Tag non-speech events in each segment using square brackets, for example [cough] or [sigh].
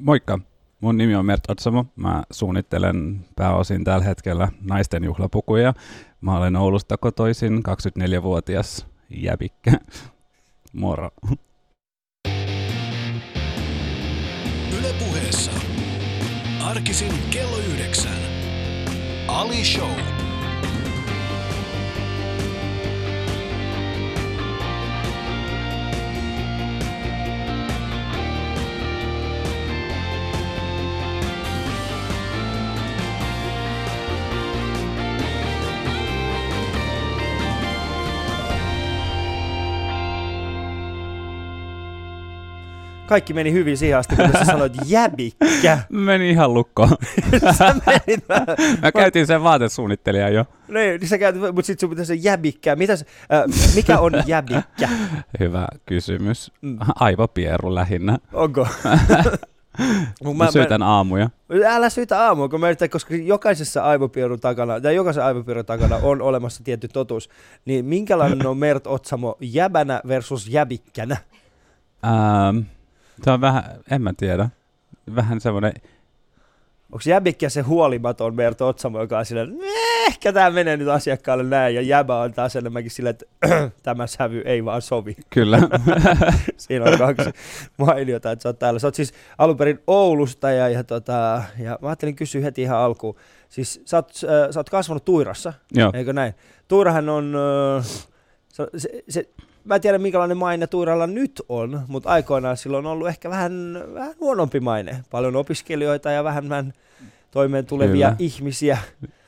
Moikka, mun nimi on Mert Otsamo. Mä suunnittelen pääosin tällä hetkellä naisten juhlapukuja. Mä olen Oulusta kotoisin, 24-vuotias jäbikkä. [laughs] Moro. Yle puheessa. Arkisin kello yhdeksän. Ali Show. Kaikki meni hyvin siihen asti, kun sä sanoit jäbikkä. [laughs] Meni ihan lukkoon. [laughs] sä menit vähän. Mä käytin sen vaatesuunnittelijan jo. Niin, niin sä käyt, mutta sit sun pitäisi jäbikkä. Mitäs, äh, mikä on jäbikkä? [laughs] Hyvä kysymys. Mm. Aivopieru lähinnä. Onko? Mä, mä syytän aamuja. Älä syytä aamua, kun mä yritän, koska jokaisessa aivopierun takana, tai jokaisen aivopierun takana on olemassa tietty totuus. Niin minkälainen on Mert Otsamo jäbänä versus jäbikkänä? Ähm, se on vähän, en mä tiedä. Vähän semmoinen, Onko jäbikkä se huolimaton Mert Otsamo, joka on "Eh, ehkä tämä menee nyt asiakkaalle näin, ja jäbä on taas enemmänkin silleen, että [clears throat] tämä sävy ei vaan sovi. kyllä. [laughs] Siinä on kaksi mainiota, että sä oot täällä. Sä oot siis alun perin Oulusta ja, ja, tota, ja mä ajattelin kysyä heti ihan alkuun. Siis sä oot, äh, sä oot kasvanut Tuirassa, Joo, eikö näin? Tuirahan on, äh, se, se, mä en tiedä minkälainen maine Tuiralla nyt on, mutta aikoinaan silloin on ollut ehkä vähän, vähän huonompi maine. Paljon opiskelijoita ja vähemmän toimeen tulevia Kyllä. ihmisiä.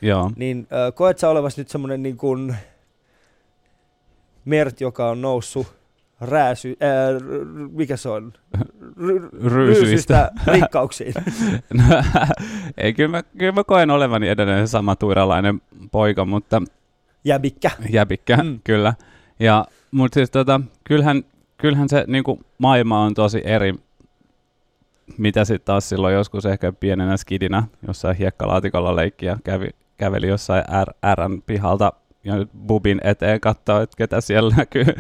joo. Niin äh, koet sä olevasi nyt semmoinen niin kuin Mert, joka on noussut rääsy, äh, mikä se on? R- Ryysyistä. rikkauksiin. [laughs] No, ei, kyllä mä, kyllä mä koen olevani edelleen sama tuiralainen poika, mutta Jäbikkä. jäbikkä, mm. kyllä. Ja, mutta siis tota, kyllähän, kyllähän se niinku, maailma on tosi eri, mitä sitten taas silloin joskus ehkä pienenä skidinä jossain hiekkalaatikolla leikki ja kävi, käveli jossain R, Rn pihalta ja nyt bubin eteen katsoo, että ketä siellä näkyy. [laughs]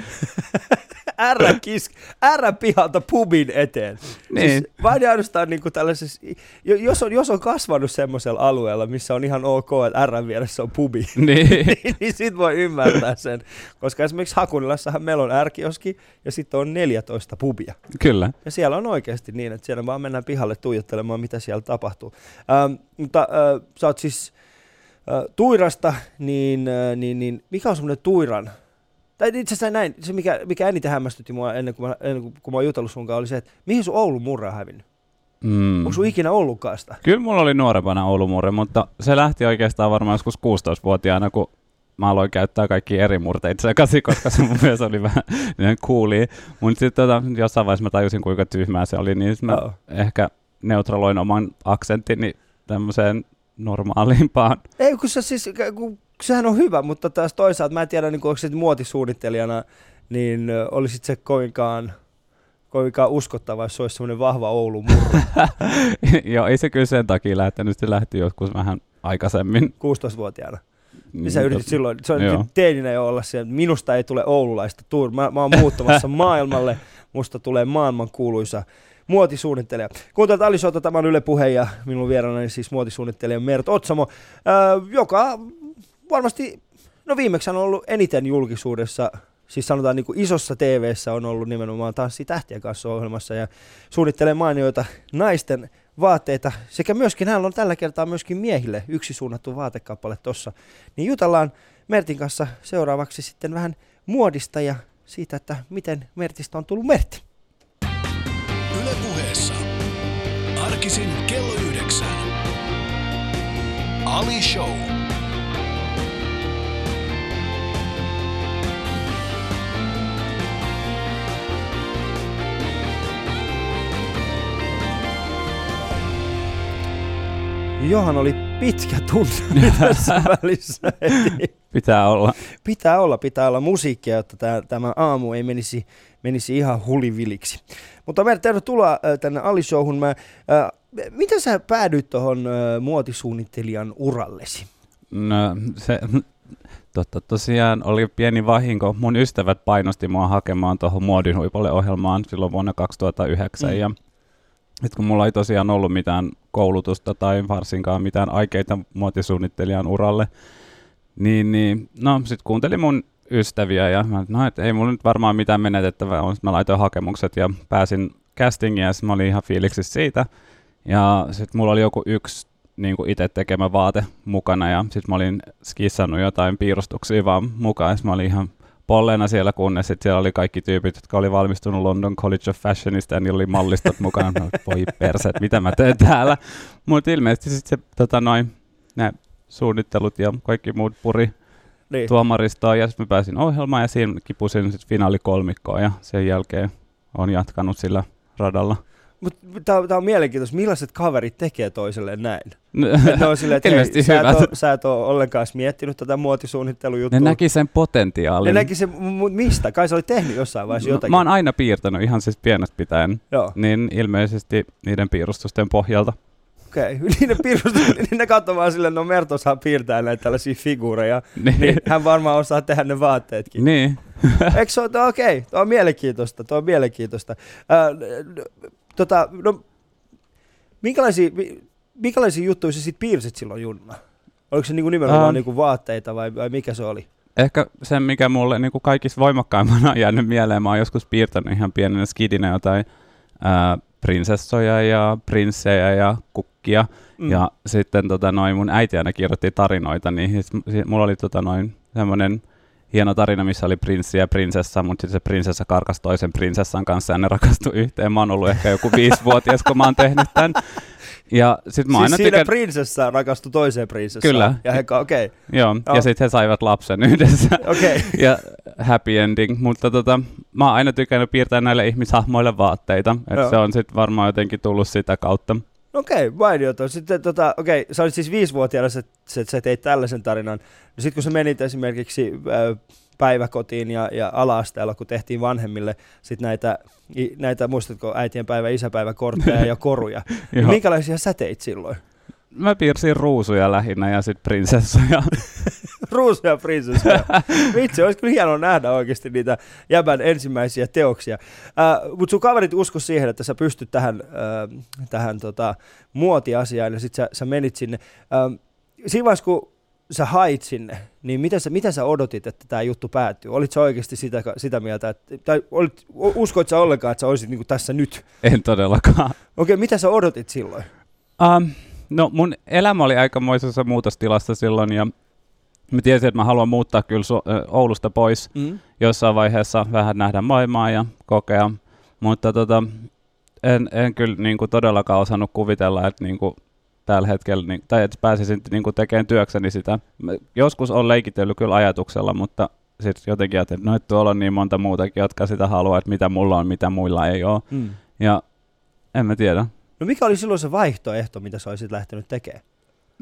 R, kisk, R pihalta pubin eteen. Niin. Siis vain ja ainoastaan niin kuin tällaisessa, jo- jos on, jos on kasvanut semmoisella alueella, missä on ihan ok, että R vieressä on pubi, [laughs] niin, [laughs] niin, niin sit voi ymmärtää sen. Koska esimerkiksi Hakunilassahan meillä on R-kioski ja sitten on 14 pubia. kyllä. Ja siellä on oikeasti niin, että siellä vaan mennään pihalle tuijottelemaan, mitä siellä tapahtuu. Ähm, mutta äh, sä oot siis äh, Tuirasta, niin, äh, niin, niin mikä on semmoinen Tuiran? Tai itse asiassa näin, se mikä, mikä eniten hämmästytti mua ennen kuin mä, ennen kuin, kun mä oon jutellut sun kanssa, oli se, että mihin sun Oulun murra on hävinnyt? Mm. Onko sun ikinä Oulunkaan sitä? Kyllä mulla oli nuorempana Oulumurre, mutta se lähti oikeastaan varmaan joskus 16-vuotiaana, kun mä aloin käyttää kaikki eri murteita sekaisin, [laughs] koska se mun mielestä oli vähän niin coolia. Mutta sitten tota, jossain vaiheessa mä tajusin, kuinka tyhmää se oli, niin mä Joo. ehkä neutraloin oman aksenttini tämmöiseen normaalimpaan. Ei, kun, se, siis, kun, sehän on hyvä, mutta taas toisaalta mä en tiedä, niin kun, onko se muotisuunnittelijana, niin olisit se kovinkaan, kovinkaan uskottava, jos se olisi semmoinen vahva Oulun murra. [laughs] Joo, ei se kyllä sen takia lähtenyt, se lähti joskus vähän aikaisemmin. 16-vuotiaana. Mm, Niin sä yritit silloin, se on Joo. teininä jo olla siellä, että minusta ei tule oululaista tuur. Mä, mä oon muuttamassa [laughs] maailmalle, musta tulee maailman kuuluisa muotisuunnittelija. Kuuntelut Alisota, tämä on Yle Puhe ja minun vieraanani siis muotisuunnittelija Mert Otsamo, joka varmasti, no viimeksi on ollut eniten julkisuudessa, siis sanotaan niin kuin isossa tv on ollut nimenomaan Tanssi tähtien kanssa ohjelmassa ja suunnittelee mainioita naisten vaatteita sekä myöskin hänellä on tällä kertaa myöskin miehille yksi suunnattu vaatekappale tossa. Niin jutellaan Mertin kanssa seuraavaksi sitten vähän muodista ja siitä, että miten Mertistä on tullut Mertti. Yle puheessa. Arkisin kello yhdeksän. Ali Show. Johan oli pitkä tunti [laughs] tässä välissä. Pitää olla. Pitää olla, pitää olla musiikkia, jotta tämä, tämä aamu ei menisi, menisi ihan huliviliksi. Mutta Mert, tervetuloa äh, tänne Ali-showhun. Mä, äh, miten sä päädyit tuohon äh, muotisuunnittelijan urallesi? No, se, totta, tosiaan oli pieni vahinko. Mun ystävät painosti mua hakemaan tuohon muodin huipulle ohjelmaan silloin vuonna 2009 Mm. ja Et kun mulla ei tosiaan ollut mitään koulutusta tai varsinkaan mitään aikeita muotisuunnittelijan uralle, niin, niin no sit kuuntelin mun ystäviä ja mä, no, et ei mulla nyt varmaan mitään menetettävää on. Mä laitoin hakemukset ja pääsin castingiin ja mä olin ihan fiiliksissä siitä. Ja sitten mulla oli joku yksi niin itse tekemä vaate mukana ja sitten mä olin skissannut jotain piirustuksia vaan mukaan ja mä olin ihan polleena siellä, kunnes sit siellä oli kaikki tyypit, jotka oli valmistunut London College of Fashionista ja niillä oli mallistot [laughs] mukana. Mä, voi perset, mitä mä teen täällä. Mutta ilmeisesti sitten se tota, noin, ne suunnittelut ja kaikki muut puri Niin. tuomaristoon ja sitten mä pääsin ohjelmaan ja siinä kipusin sitten finaalikolmikkoon ja sen jälkeen on jatkanut sillä radalla. Mutta tämä on mielenkiintoista, millaiset kaverit tekee toiselleen näin. Ne, [laughs] Et ne on silleen, että hei, sä, et oo, sä et ole ollenkaan miettinyt tätä muotisuunnittelujuttua. ne näki sen potentiaalin. ne näki se, mutta mistä? Kai sä olit tehnyt jossain vaiheessa jotakin. Mä oon aina piirtänyt ihan siis pienestä pitäen, Joo, niin ilmeisesti niiden piirustusten pohjalta. Okei. Okay. [laughs] Niin ne, piirustus, niin ne katsoo vaan silleen, no Mert osaa piirtää näitä tällaisia figuureja. Niin. Niin hän varmaan osaa tehdä ne vaatteetkin. niin. [laughs] Eikö se ole, okei, okay, tuo on mielenkiintoista, tuo on mielenkiintoista. Tota, no, minkälaisia, mi- minkälaisia juttuja sä sit piirsit silloin Junna? Oliko se niinku nimenomaan Ähm. niinku vaatteita vai, vai mikä se oli? Ehkä se, mikä mulle niin kuin kaikista voimakkaimmana on jäänyt mieleen, mä oon joskus piirtänyt ihan pienenä skidinä jotain ää, prinsessoja ja prinssejä ja kukkia. Mm. Ja sitten tota, noin mun äiti aina kirjoitti tarinoita, niin sit, mulla oli tota, noin semmoinen hieno tarina, missä oli prinssi ja prinsessa, mutta sitten se prinsessa karkasi toisen prinsessan kanssa ja ne rakastui yhteen. Mä oon ollut ehkä joku viisivuotias, kun mä oon tehnyt tämän. Ja sit mä siis aina siinä tykännyt... prinsessa rakastui toiseen prinsessaan. Kyllä. Ja he, okei, okay, Joo, Joo. ja sitten he saivat lapsen yhdessä. okei. Okay. ja happy ending, mutta tota, mä oon aina tykännyt piirtää näille ihmishahmoille vaatteita, Joo. että se on sitten varmaan jotenkin tullut sitä kautta. Okei, okay, mainiota. Sitten tota, okei, okay, sä olit siis viisivuotiaana, sä, sä, sä teit tällaisen tarinan. No sitten kun sä menit esimerkiksi äh, päiväkotiin ja, ja ala-asteella, kun tehtiin vanhemmille sit näitä, i, näitä, muistatko, äitien päivä, isäpäivä, kortteja ja koruja. [laughs] niin minkälaisia sä teit silloin? Mä piirsin ruusuja lähinnä ja sitten prinsessoja. [laughs] Ruusuja prinsessoja. [laughs] Vitsi, olisi kyllä hienoa nähdä oikeasti niitä jäbän ensimmäisiä teoksia. Äh, Mutta sun kaverit usko siihen, että sä pystyt tähän, äh, tähän tota, muotiasiaan ja sit sä, sä menit sinne. Äh, siinä vaiheessa, kun sä hait sinne, niin mitä sä, mitä sä odotit, että tämä juttu päättyy? Olit sä oikeasti sitä, sitä mieltä, että, tai olit, uskoit sä ollenkaan, että sä olisit niinku tässä nyt? en todellakaan. Okei, mitä sä odotit silloin? Um, no mun elämä oli aikamoisessa muutostilassa silloin ja mä tiesin, että mä haluan muuttaa kyllä Su- Oulusta pois. Mm? jossain vaiheessa vähän nähdä maailmaa ja kokea, mutta tota, en, en kyllä niin kuin todellakaan osannut kuvitella, että niin kuin tällä hetkellä, niin, tai että pääsisin niin kuin tekemään työkseni sitä. Mä Joskus on leikitellyt kyllä ajatuksella, mutta sitten jotenkin ajattelin, että no, että tuolla on niin monta muutakin, jotka sitä haluaa, että mitä mulla on, mitä muilla ei ole. Mm. Ja en mä tiedä. No mikä oli silloin se vaihtoehto, mitä sä olisit lähtenyt tekemään?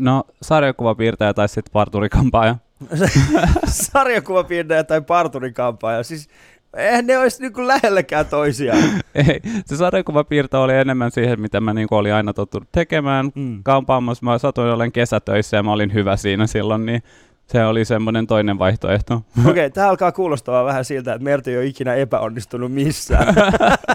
No sarjakuvapiirtäjä tai sitten parturikampaaja. [laughs] sarjakuvapiirtäjä tai parturikampaaja. Siis eihän ne olisi niin lähellekään toisiaan. [laughs] Ei, se sarjakuvapiirto oli enemmän siihen, mitä mä niin olin aina tottunut tekemään. Mm. kampaamassa mä satuin olen kesätöissä ja mä olin hyvä siinä silloin, niin se oli semmoinen toinen vaihtoehto. [laughs] Okei, okay, tämä alkaa kuulostaa vähän siltä, että Merti ei ole ikinä epäonnistunut missään.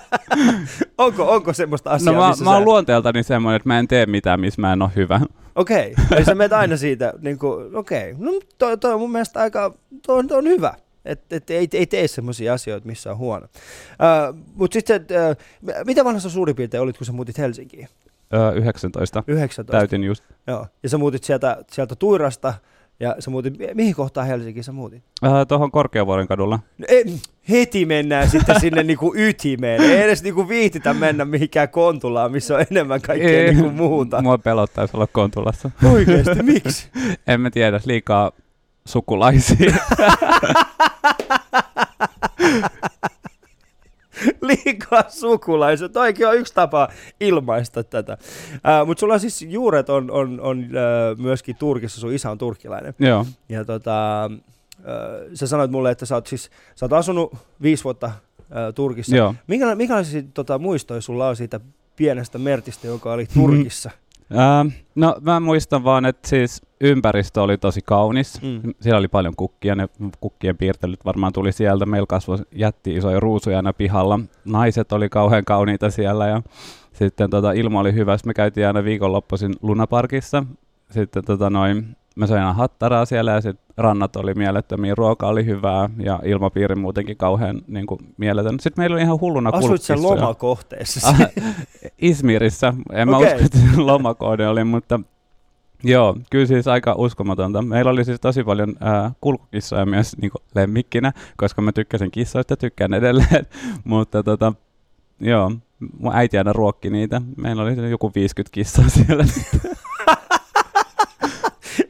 [laughs] onko, onko semmoista No asiaa, mä, missä mä oon sä... luonteeltani semmoinen, että mä en tee mitään, missä mä en ole hyvä. Okei, okay. eli sä menet aina [laughs] siitä, niin kuin, okei, okay. no toi, toi on mun mielestä aika, toi on, toi on hyvä. Että et, ei, ei tee semmoisia asioita, missä on huono. Uh, Mutta sitten, uh, mitä vanhassa suurin piirtein olit, kun sä muutit Helsinkiin? Öö, 19. 19. Täytin just. Joo. Ja sä muutit sieltä, sieltä Tuirasta, ja sä muutit, mihin kohtaan Helsinkiin sä muutit? Öö, Tuohon Korkeavuoren kadulla. No, ei, heti mennään sitten sinne niinku ytimeen. Ei edes niinku viititä mennä mihinkään kontulaan, missä on enemmän kaikkea Ei, niinku muuta. Mua pelottaisi olla kontulassa. Oikeesti, miksi? [laughs] en mä tiedä, liikaa sukulaisia. [laughs] [laughs] Liikaa sukulaiset. Toikin on yksi tapa ilmaista tätä. Uh, Mutta sulla siis juuret on, on, on uh, myöskin Turkissa, sun isä on turkkilainen. Joo. Ja tota, uh, sä sanoit mulle, että sä oot, siis, sä oot asunut viisi vuotta uh, Turkissa. Joo. Minkä, minkälaisia tota, muistoja sulla on siitä pienestä Mertistä, joka oli Turkissa? Ähm, no mä muistan vaan, että siis ympäristö oli tosi kaunis. Mm. Siellä oli paljon kukkia, ne kukkien piirtelyt varmaan tuli sieltä. Meillä kasvoi jätti isoja ruusuja aina pihalla. Naiset oli kauhean kauniita siellä ja sitten tota, ilma oli hyvä, Sitten me käytiin aina viikonloppuisin Lunaparkissa. Sitten tota, noin, mä söin aina hattaraa siellä ja sitten rannat oli mielettömiä, ruoka oli hyvää ja ilmapiiri muutenkin kauhean niin kuin, mieletön. Sitten meillä oli ihan hulluna Asuit sen lomakohteessa? Ah, Izmirissä. En mä Okei. usko, että [laughs] lomakohde oli, mutta joo, kyllä siis aika uskomatonta. Meillä oli siis tosi paljon ää, kulkukissoja myös niin lemmikkinä, koska mä tykkäsin kissoista tykkään edelleen. [laughs] mutta tota, joo, mun äiti aina ruokki niitä. Meillä oli joku 50 kissaa siellä.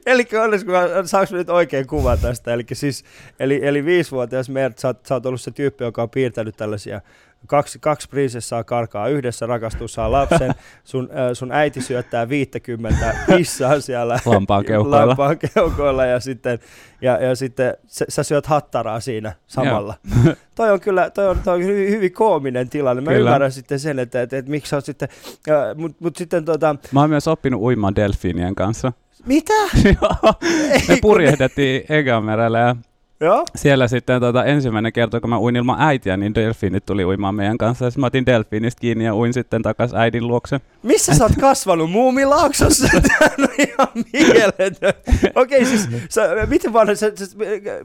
Eli onneksi, saanko nyt oikein kuvan tästä? Eli, siis, eli, eli viisivuotias Mert, sä, oot- sä oot ollut se tyyppi, joka on piirtänyt tällaisia kaksi, kaksi prinsessaa karkaa yhdessä, rakastuu, saa lapsen, [laughs] sun, äh, sun äiti syöttää 50 kissaa siellä lampaan keuhkoilla ja sitten, ja, ja sitten sä, sä syöt hattaraa siinä samalla. toi on kyllä toi on, toi on hyvin, hyvin koominen tilanne. Mä Kyllä. ymmärrän sitten sen, että, että, että miksi sä oot sitten, äh, mut, mut sitten tota, Mä oon myös oppinut uimaan delfiinien kanssa. mitä? [laughs] Joo, me purjehdettiin Egeanmerellä ja Joo? siellä sitten tota, ensimmäinen kerta, kun mä uin ilman äitiä, niin delfiinit tuli uimaan meidän kanssa. Ja sitten mä otin delfiinistä kiinni ja uin sitten takas äidin luokse. Missä sä oot kasvanut? Muumilaaksossa? [laughs] Tämä on ihan mieletön. Okei, siis sä, miten, vanha, sä, sä,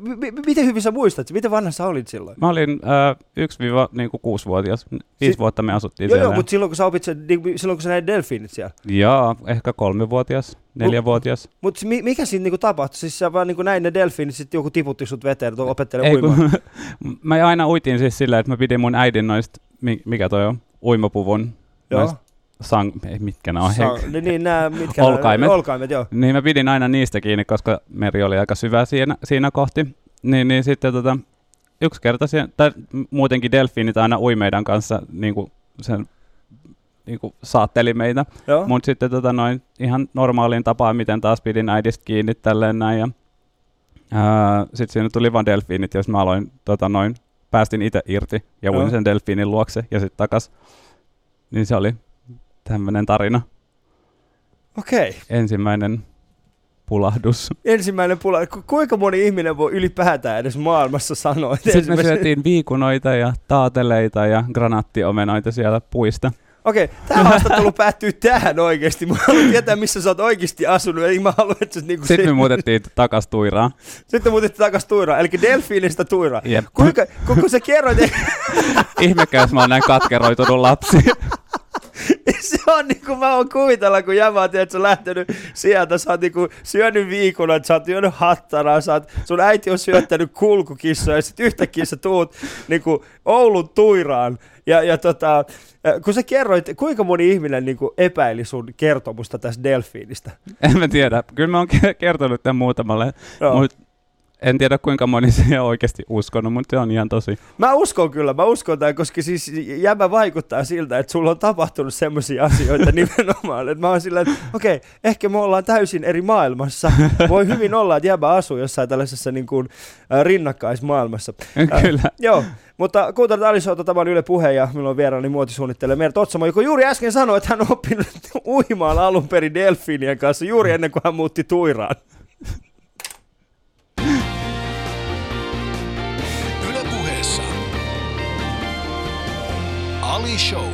m- miten hyvin sä muistat? Miten vanha sä olit silloin? Mä olin äh, 1-6-vuotias. Viisi Si- vuotta me asuttiin Joo, siellä. joo, mutta silloin kun sä opit niin, silloin kun sä näit delfiinit siellä. Joo, ehkä kolmevuotias, neljävuotias. Mutta mikä siinä niinku tapahtui? Siis sä vaan niinku näin ne delfiinit, sitten joku tiputti sut veteen, että opettele Ei, uimaan. kun, [laughs] mä aina uitin siis silleen, että mä pidin mun äidin noista, mi- mikä toi on, uimapuvun, Joo. sang, ei, mitkä ne on, Sa- hei. niin, niin nää, mitkä Olkaimet. Olkaimet, joo. Niin mä pidin aina niistä kiinni, koska meri oli aika syvä siinä, siinä kohti. Niin, niin sitten tota, yksi kerta, tai muutenkin delfiinit aina ui meidän kanssa niin kuin sen niin kuin saatteli meitä. Mutta sitten tota noin, ihan normaaliin tapaan, miten taas pidin äidistä kiinni tälleen näin. Ja, sitten siinä tuli vaan delfiinit, jos mä aloin tota noin, päästin itse irti ja uin sen delfiinin luokse ja sitten takas. Niin se oli tämmöinen tarina. Okei. Ensimmäinen pulahdus. Ensimmäinen pula. Ku- kuinka moni ihminen voi ylipäätään edes maailmassa sanoa? Sitten me syötiin viikunoita ja taateleita ja granaattiomenoita siellä puista. Okei, tämä [laughs] haastattelu päättyy tähän oikeasti. Mä haluan tietää, missä sä oot oikeasti asunut. Eli mä haluan, että sä niinku Sitten me muutettiin takas Tuiraan. Sitten muutit takas Tuiraan, eli delfiinistä Tuiraan. Kuinka, kun, kun sä kerroit, [laughs] Ihmekään, jos mä oon näin katkeroitunut lapsi. [laughs] [laughs] se on niin kuin mä oon kuvitella, kun jämä on tiedät, sä lähtenyt sieltä, sä oot niinku syönyt viikunat, sä oot syönyt hattaraa, sä oot, sun äiti on syöttänyt kulkukissoja, ja sit yhtäkkiä sä tuut niinku Oulun Tuiraan, ja, ja tota, kun sä kerroit, kuinka moni ihminen niinku epäili sun kertomusta tästä delfiinistä? En mä tiedä. Kyllä mä oon ke- kertonut tämän muutamalle, Joo. mutta en tiedä kuinka moni [laughs] on oikeasti uskonut, mutta se on ihan tosi. Mä uskon kyllä, mä uskon tämän, koska siis jämä vaikuttaa siltä, että sulla on tapahtunut semmoisia asioita [laughs] nimenomaan, että mä oon sillä, että okei, ehkä me ollaan täysin eri maailmassa. Voi hyvin olla, että jämä asuu jossain tällaisessa niin kuin, äh, rinnakkaismaailmassa. [laughs] Äh, Kyllä. Joo, mutta kuuntelut Alisota, tämä on Yle Puhe ja minulla on vieraani muotisuunnittelija Mert Otsamo, joka juuri äsken sanoi, että hän on oppinut uimaan alun perin delfiinien kanssa juuri ennen kuin hän muutti Tuiraan. Ali Show.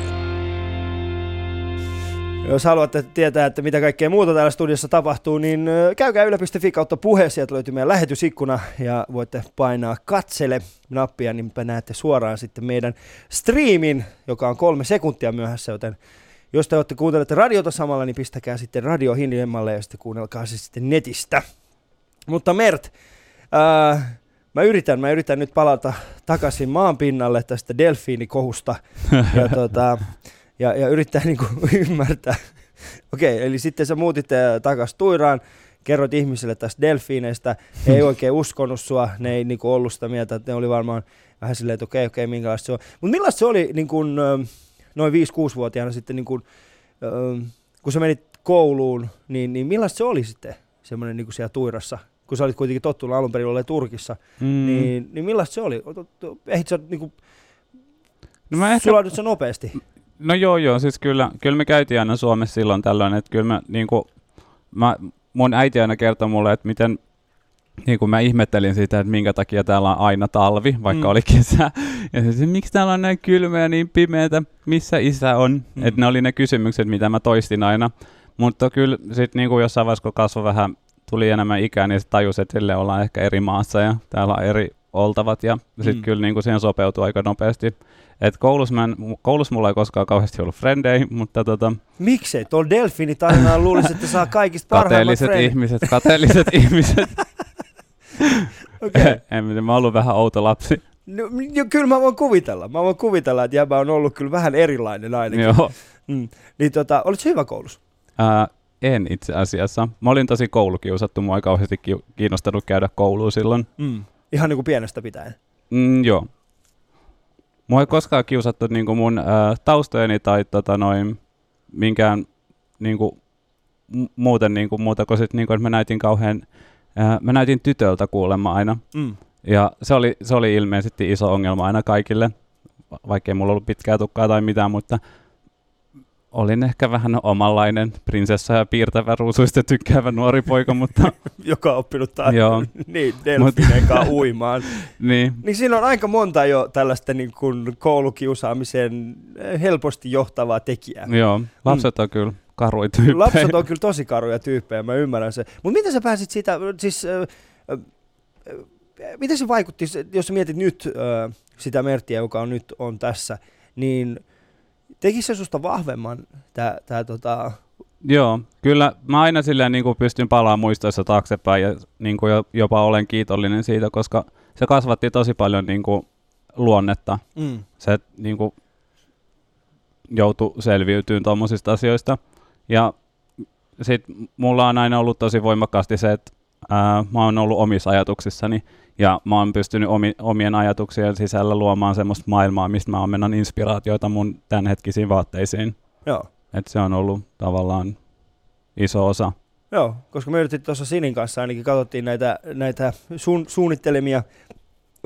Jos haluatte tietää, että mitä kaikkea muuta täällä studiossa tapahtuu, niin käykää yle.fi kautta puhe, sieltä löytyy meidän lähetysikkuna ja voitte painaa katsele nappia, niin näette suoraan sitten meidän streamin, joka on kolme sekuntia myöhässä, joten jos te olette kuuntelette radiota samalla, niin pistäkää sitten radio hiljemmalle ja sitten kuunnelkaa se sitten netistä. Mutta Mert, ää, mä yritän, mä yritän nyt palata takaisin maan pinnalle tästä delfiinikohusta ja, [laughs] tota, ja, ja yrittää niinku ymmärtää. Okei, eli sitten sä muutit äh, takas Tuiraan, kerroit ihmisille tästä delfiineistä, he ei oikein uskonut sua, ne ei niinku ollut sitä mieltä, että ne oli varmaan vähän silleen, että okei, okei, minkälaista se on. Mutta millaista se oli niin kun, ö, noin 5-6-vuotiaana sitten, niin kun, ö, kun sä menit kouluun, niin, niin millaista se oli sitten semmoinen niin siellä Tuirassa? Kun sä olit kuitenkin tottunut alun perin olemaan Turkissa, Mm. niin, niin millaista se oli? Ehdit sä niin kuin, no, mä ehkä, sä nopeasti? no joo joo, siis kyllä, kyllä me käytiin aina Suomessa silloin tällöin, että kyllä mä, niinku, mä, mun äiti aina kertoi mulle, että miten niin kuin mä ihmettelin sitä, että minkä takia täällä on aina talvi, vaikka Mm. oli kesä. Ja se, miksi täällä on näin kylmä ja niin pimeätä, missä isä on? Mm. Mm. Että ne oli ne kysymykset, mitä mä toistin aina. Mutta kyllä sitten niin kuin jossain vaiheessa, kun kasvoi vähän, tuli enemmän ikää, niin sit tajus, että sille ollaan ehkä eri maassa ja täällä on eri oltavat. Ja sitten Mm. kyllä niin kuin siihen sopeutui aika nopeasti. Et koulussa, mä en, koulussa mulla ei koskaan kauheasti ollut frendejä, mutta tota, Miksei? Tuolla delfiinitarinalla [laughs] luulisi, että saa kaikista parhaimmat kateelliset frendit. ihmiset, kateelliset [laughs] ihmiset. Okei. [laughs] en mä oon ollut vähän outo lapsi. No, jo, kyllä mä voin kuvitella. Mä voin kuvitella, että jäbä on ollut kyllä vähän erilainen ainakin. Joo. Mm. Niin tota, olit hyvä koulussa? Ää, en itse asiassa. Mä olin tosi koulukiusattu, mua ei kauheasti ki- kiinnostanut käydä kouluun silloin. Mm. Ihan niin kuin pienestä pitäen. Mm, joo. Mua ei koskaan kiusattu niinku mun ää, taustojeni tai tota, noin, minkään niinku, mu- muuten niinku, muuta kuin sit, niinku, että mä näytin kauhean, ää, mä näytin tytöltä kuulemma aina. Mm. Ja se oli, se oli ilmeisesti iso ongelma aina kaikille, va- vaikkei mulla ollut pitkää tukkaa tai mitään, mutta olin ehkä vähän omanlainen prinsessa ja piirtävä ruusuista tykkäävä nuori poika, mutta [laughs] Joka on oppinut taas Joo. [laughs] niin, delfiineen kanssa uimaan. [laughs] niin, Niin siinä on aika monta jo tällaista niin kuin koulukiusaamiseen eh, helposti johtavaa tekijää. joo, lapset on kyllä karuja tyyppejä. Lapset on kyllä tosi karuja tyyppejä, mä ymmärrän se. Mutta miten sä pääsit siitä, siis, äh, äh, miten se vaikutti, jos sä mietit nyt äh, sitä Merttiä, joka on nyt on tässä, niin tekisi se susta vahvemman tää, tää tota, Joo, kyllä mä aina silleen niin kuin pystyn palaamaan muistoissa taaksepäin ja niin kuin jo- jopa olen kiitollinen siitä, koska se kasvatti tosi paljon niin kuin luonnetta. mm, Se niin kuin joutui selviytymään tuommoisista asioista. Ja sitten mulla on aina ollut tosi voimakkaasti se, että ää, mä oon ollut omissa ajatuksissani ja mä oon pystynyt omi, omien ajatuksien sisällä luomaan semmoista maailmaa, mistä mä ammennan inspiraatioita mun tämänhetkisiin vaatteisiin. joo. Et se on ollut tavallaan iso osa. Joo, koska me yritettiin tuossa Sinin kanssa ainakin katsottiin näitä, näitä suun, suunnittelemia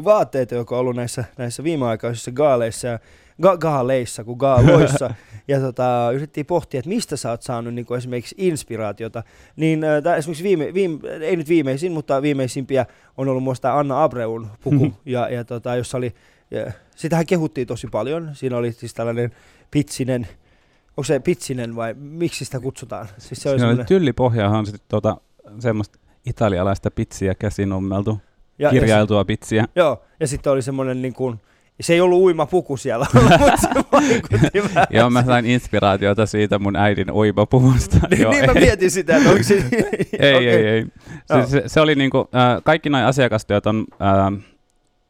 vaatteita, jotka on ollut näissä, näissä viimeaikaisissa gaaleissa, ja, ga, gaaleissa kuin gaaloissa. ja tota, yritettiin pohtia, että mistä sä oot saanut niin esimerkiksi inspiraatiota. Niin äh, tää esimerkiksi viime, viime, ei nyt viimeisin, mutta viimeisimpiä on ollut muista Anna Abreun puku, Mhm. ja, ja tota, jossa oli, ja, sitähän kehuttiin tosi paljon. Siinä oli siis tällainen pitsinen, onko se pitsinen vai miksi sitä kutsutaan? Siis se oli tyllipohjahan on sitten tota, semmoista italialaista pitsiä käsinummeltu, ja- ja kirjailtua pitsiä. Joo, ja sitten oli semmoinen niin kuin, se ei ollut uimapuku siellä, [laughs] mutta se vaikutti vähän. [laughs] Joo, mä sain inspiraatiota siitä mun äidin uimapuvusta. [laughs] niin, Joo, niin mä mietin sitä, että onko se... ei, Okei. ei, ei. Se, se, se, oli niinku, äh, kaikki nämä asiakastyöt on äh,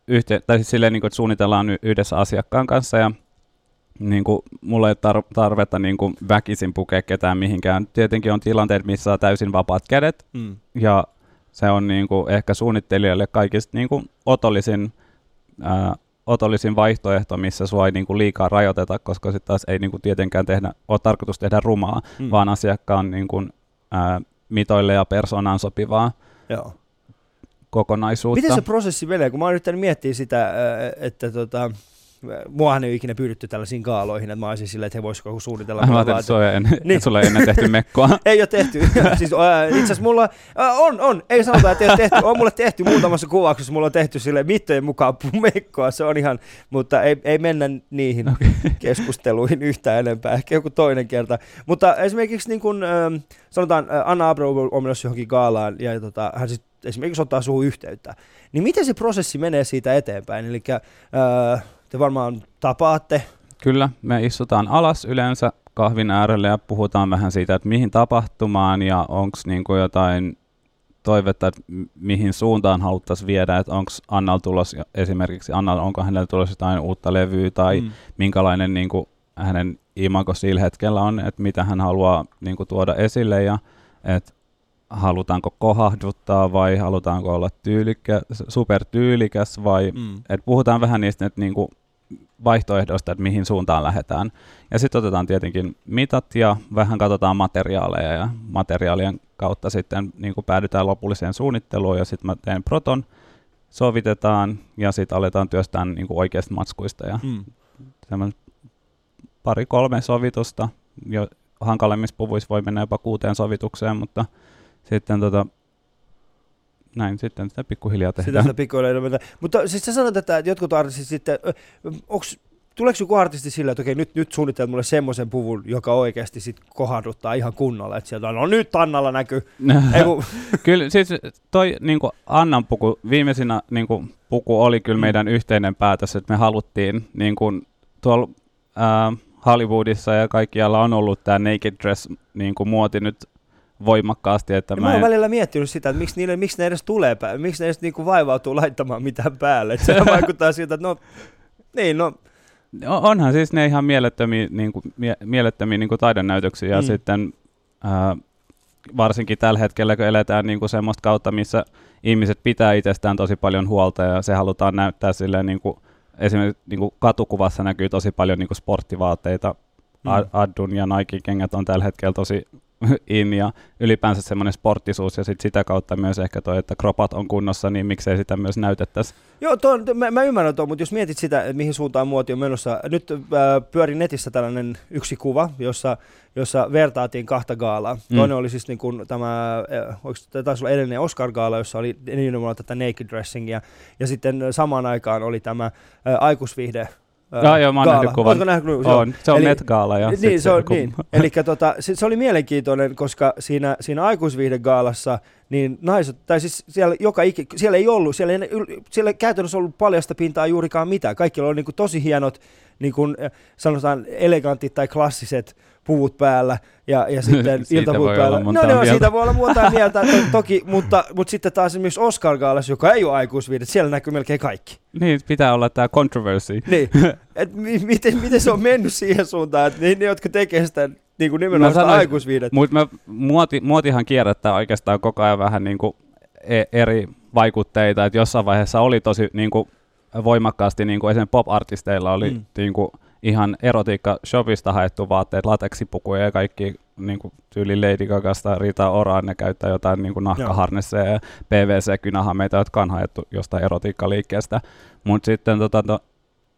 yhteen, tai siis silleen, niinku, että suunnitellaan y- yhdessä asiakkaan kanssa ja niinku, mulla ei tar- tarvetta niinku, väkisin pukea ketään mihinkään. Tietenkin on tilanteet, missä saa täysin vapaat kädet, Mm. ja se on niinku ehkä suunnittelijalle kaikista niinku otollisin, ää, otollisin vaihtoehto, missä sua ei niinku liikaa rajoiteta, koska sitten taas ei niinku tietenkään tehdä, ole tarkoitus tehdä rumaa, Mm. vaan asiakkaan niinku, ää, mitoille ja persoonaan sopivaa Joo. kokonaisuutta. Miten se prosessi menee, kun mä oon yrittänyt miettiä sitä, että tota, muahan ei ole ikinä pyydetty tällaisiin gaaloihin, että mä olisin silleen, että he voisiko suunnitella. Mä ajattelin, että ennen, Niin. sulla ei ennen tehty mekkoa. [laughs] Ei ole tehty. [laughs] siis, äh, itse asiassa mulla äh, on, on, ei sanota, että ei ole tehty. On mulle tehty muutamassa kuvauksessa, mulla on tehty sille mittojen mukaan mekkoa, se on ihan, mutta ei, ei mennä niihin okay. [laughs] keskusteluihin yhtään enempää, ehkä joku toinen kerta. Mutta esimerkiksi niin kun, ähm, sanotaan, äh, Anna Abro on menossa johonkin gaalaan ja tota, hän sit esimerkiksi ottaa suhun yhteyttä. Niin miten se prosessi menee siitä eteenpäin? Eli äh, te varmaan tapaatte, Kyllä, me istutaan alas yleensä kahvin äärelle ja puhutaan vähän siitä, että mihin tapahtumaan ja onko niinku jotain toivetta, että mihin suuntaan haluttaisiin viedä, että onko Annal tulos, esimerkiksi Annal, onko hänellä tulossa jotain uutta levyä tai mm. minkälainen niinku hänen imago sillä hetkellä on, että mitä hän haluaa niinku tuoda esille ja että halutaanko kohahduttaa vai halutaanko olla tyylikä, supertyylikäs vai mm. et puhutaan vähän niistä että niinku vaihtoehdoista, että mihin suuntaan lähdetään. Ja sitten otetaan tietenkin mitat ja vähän katsotaan materiaaleja ja materiaalien kautta sitten niinku päädytään lopulliseen suunnitteluun ja sitten mä teen proton, sovitetaan ja sitten aletaan työstää niinku oikeista matskuista ja Mm. pari-kolme sovitusta. Jo hankalemmissa puvuissa voi mennä jopa kuuteen sovitukseen, mutta sitten tota, näin sitten sitä pikkuhiljaa Sitä tehdään. sitä pikkuhiljaa ilmentä. Mutta siis sä sanot, että jotkut artistit sitten, onks, tuleeko joku artisti sillä, että okei, nyt, nyt suunnittelet mulle semmoisen puvun, joka oikeasti sit kohduttaa ihan kunnolla, että sieltä on, no nyt Annalla näkyy. [laughs] Ei, kun, kyllä siis toi niinku Annan puku, viimeisinä niinku, puku oli kyllä Mm. meidän yhteinen päätös, että me haluttiin niinku, tuolla ää, Hollywoodissa ja kaikkialla on ollut tämä naked dress niinku, muoti nyt voimakkaasti, että Ja mä mä en, välillä miettinyt sitä, että miksi, niille, miksi ne edes tulee päälle, miksi ne edes niinku vaivautuu laittamaan mitään päälle. Et se [laughs] vaikuttaa siltä, että no, niin, no, O- onhan siis ne ihan mielettömiä, niinku, mie- mielettömiä niinku taidonnäytöksiä ja Mm. sitten ää, varsinkin tällä hetkellä, kun eletään niinku semmoista kautta, missä ihmiset pitää itsestään tosi paljon huolta ja se halutaan näyttää silleen niinku, esimerkiksi niinku katukuvassa näkyy tosi paljon niinku sporttivaatteita. Mm. Mm. Addun ja Nike-kengät on tällä hetkellä tosi in ja ylipäänsä semmoinen sporttisuus ja sit sitä kautta myös ehkä toi, että kropat on kunnossa, niin miksei sitä myös näytettäisi. Joo, ton, mä, mä ymmärrän tuon, mutta jos mietit sitä, että mihin suuntaan muoti on menossa. Nyt äh, pyöri netissä tällainen yksi kuva, jossa, jossa vertaatiin kahta gaalaa. Mm. Toinen oli siis niin kuin tämä, äh, oliko, tämä taisi olla edellinen Oscar-gaala, jossa oli nimenomaan tätä naked dressingia. Ja sitten samaan aikaan oli tämä äh, aikuisviihde Joo, joo, mä oon gaala. nähnyt kuvan. Ootko nähnyt? Joo. On, se on Eli- Met Gala ja niin, se on, niin. Eli tota, se, se, oli mielenkiintoinen, koska siinä, siinä aikuisviihdegaalassa niin naiset, tai siis siellä, joka iki, siellä ei ollut, siellä ei, siellä ei käytännössä ollut paljasta pintaa juurikaan mitään. Kaikilla oli niin kuin tosi hienot, niin kuin, sanotaan elegantit tai klassiset puvut päällä ja, ja [laughs] sitten iltapuvut päällä. no, no siitä voi olla monta [laughs] mieltä, to, toki, mutta, mutta sitten taas esimerkiksi Oscar Gaalassa, joka ei ole aikuisviihde, siellä näkyy melkein kaikki. Niin, pitää olla tämä controversy. Niin, [laughs] et mi- miten, miten se on mennyt siihen suuntaan, että ne, ne jotka tekee sitä niin kuin nimenomaan sitä sanoisin- aikuisviihdettä. Mutta muoti, muotihan kierrättää oikeastaan koko ajan vähän niinku e- eri vaikutteita, että jossain vaiheessa oli tosi niinku voimakkaasti, niinku esimerkiksi pop-artisteilla oli Mm. mm. niinku ihan erotiikka shopista haettu vaatteet, lateksipukuja ja kaikki niinku tyyli Lady Gagasta, Rita Ora, ne käyttää jotain niinku nahkaharnesseja ja PVC-kynähameita, jotka on haettu jostain erotiikkaliikkeestä. Mutta sitten tota, to,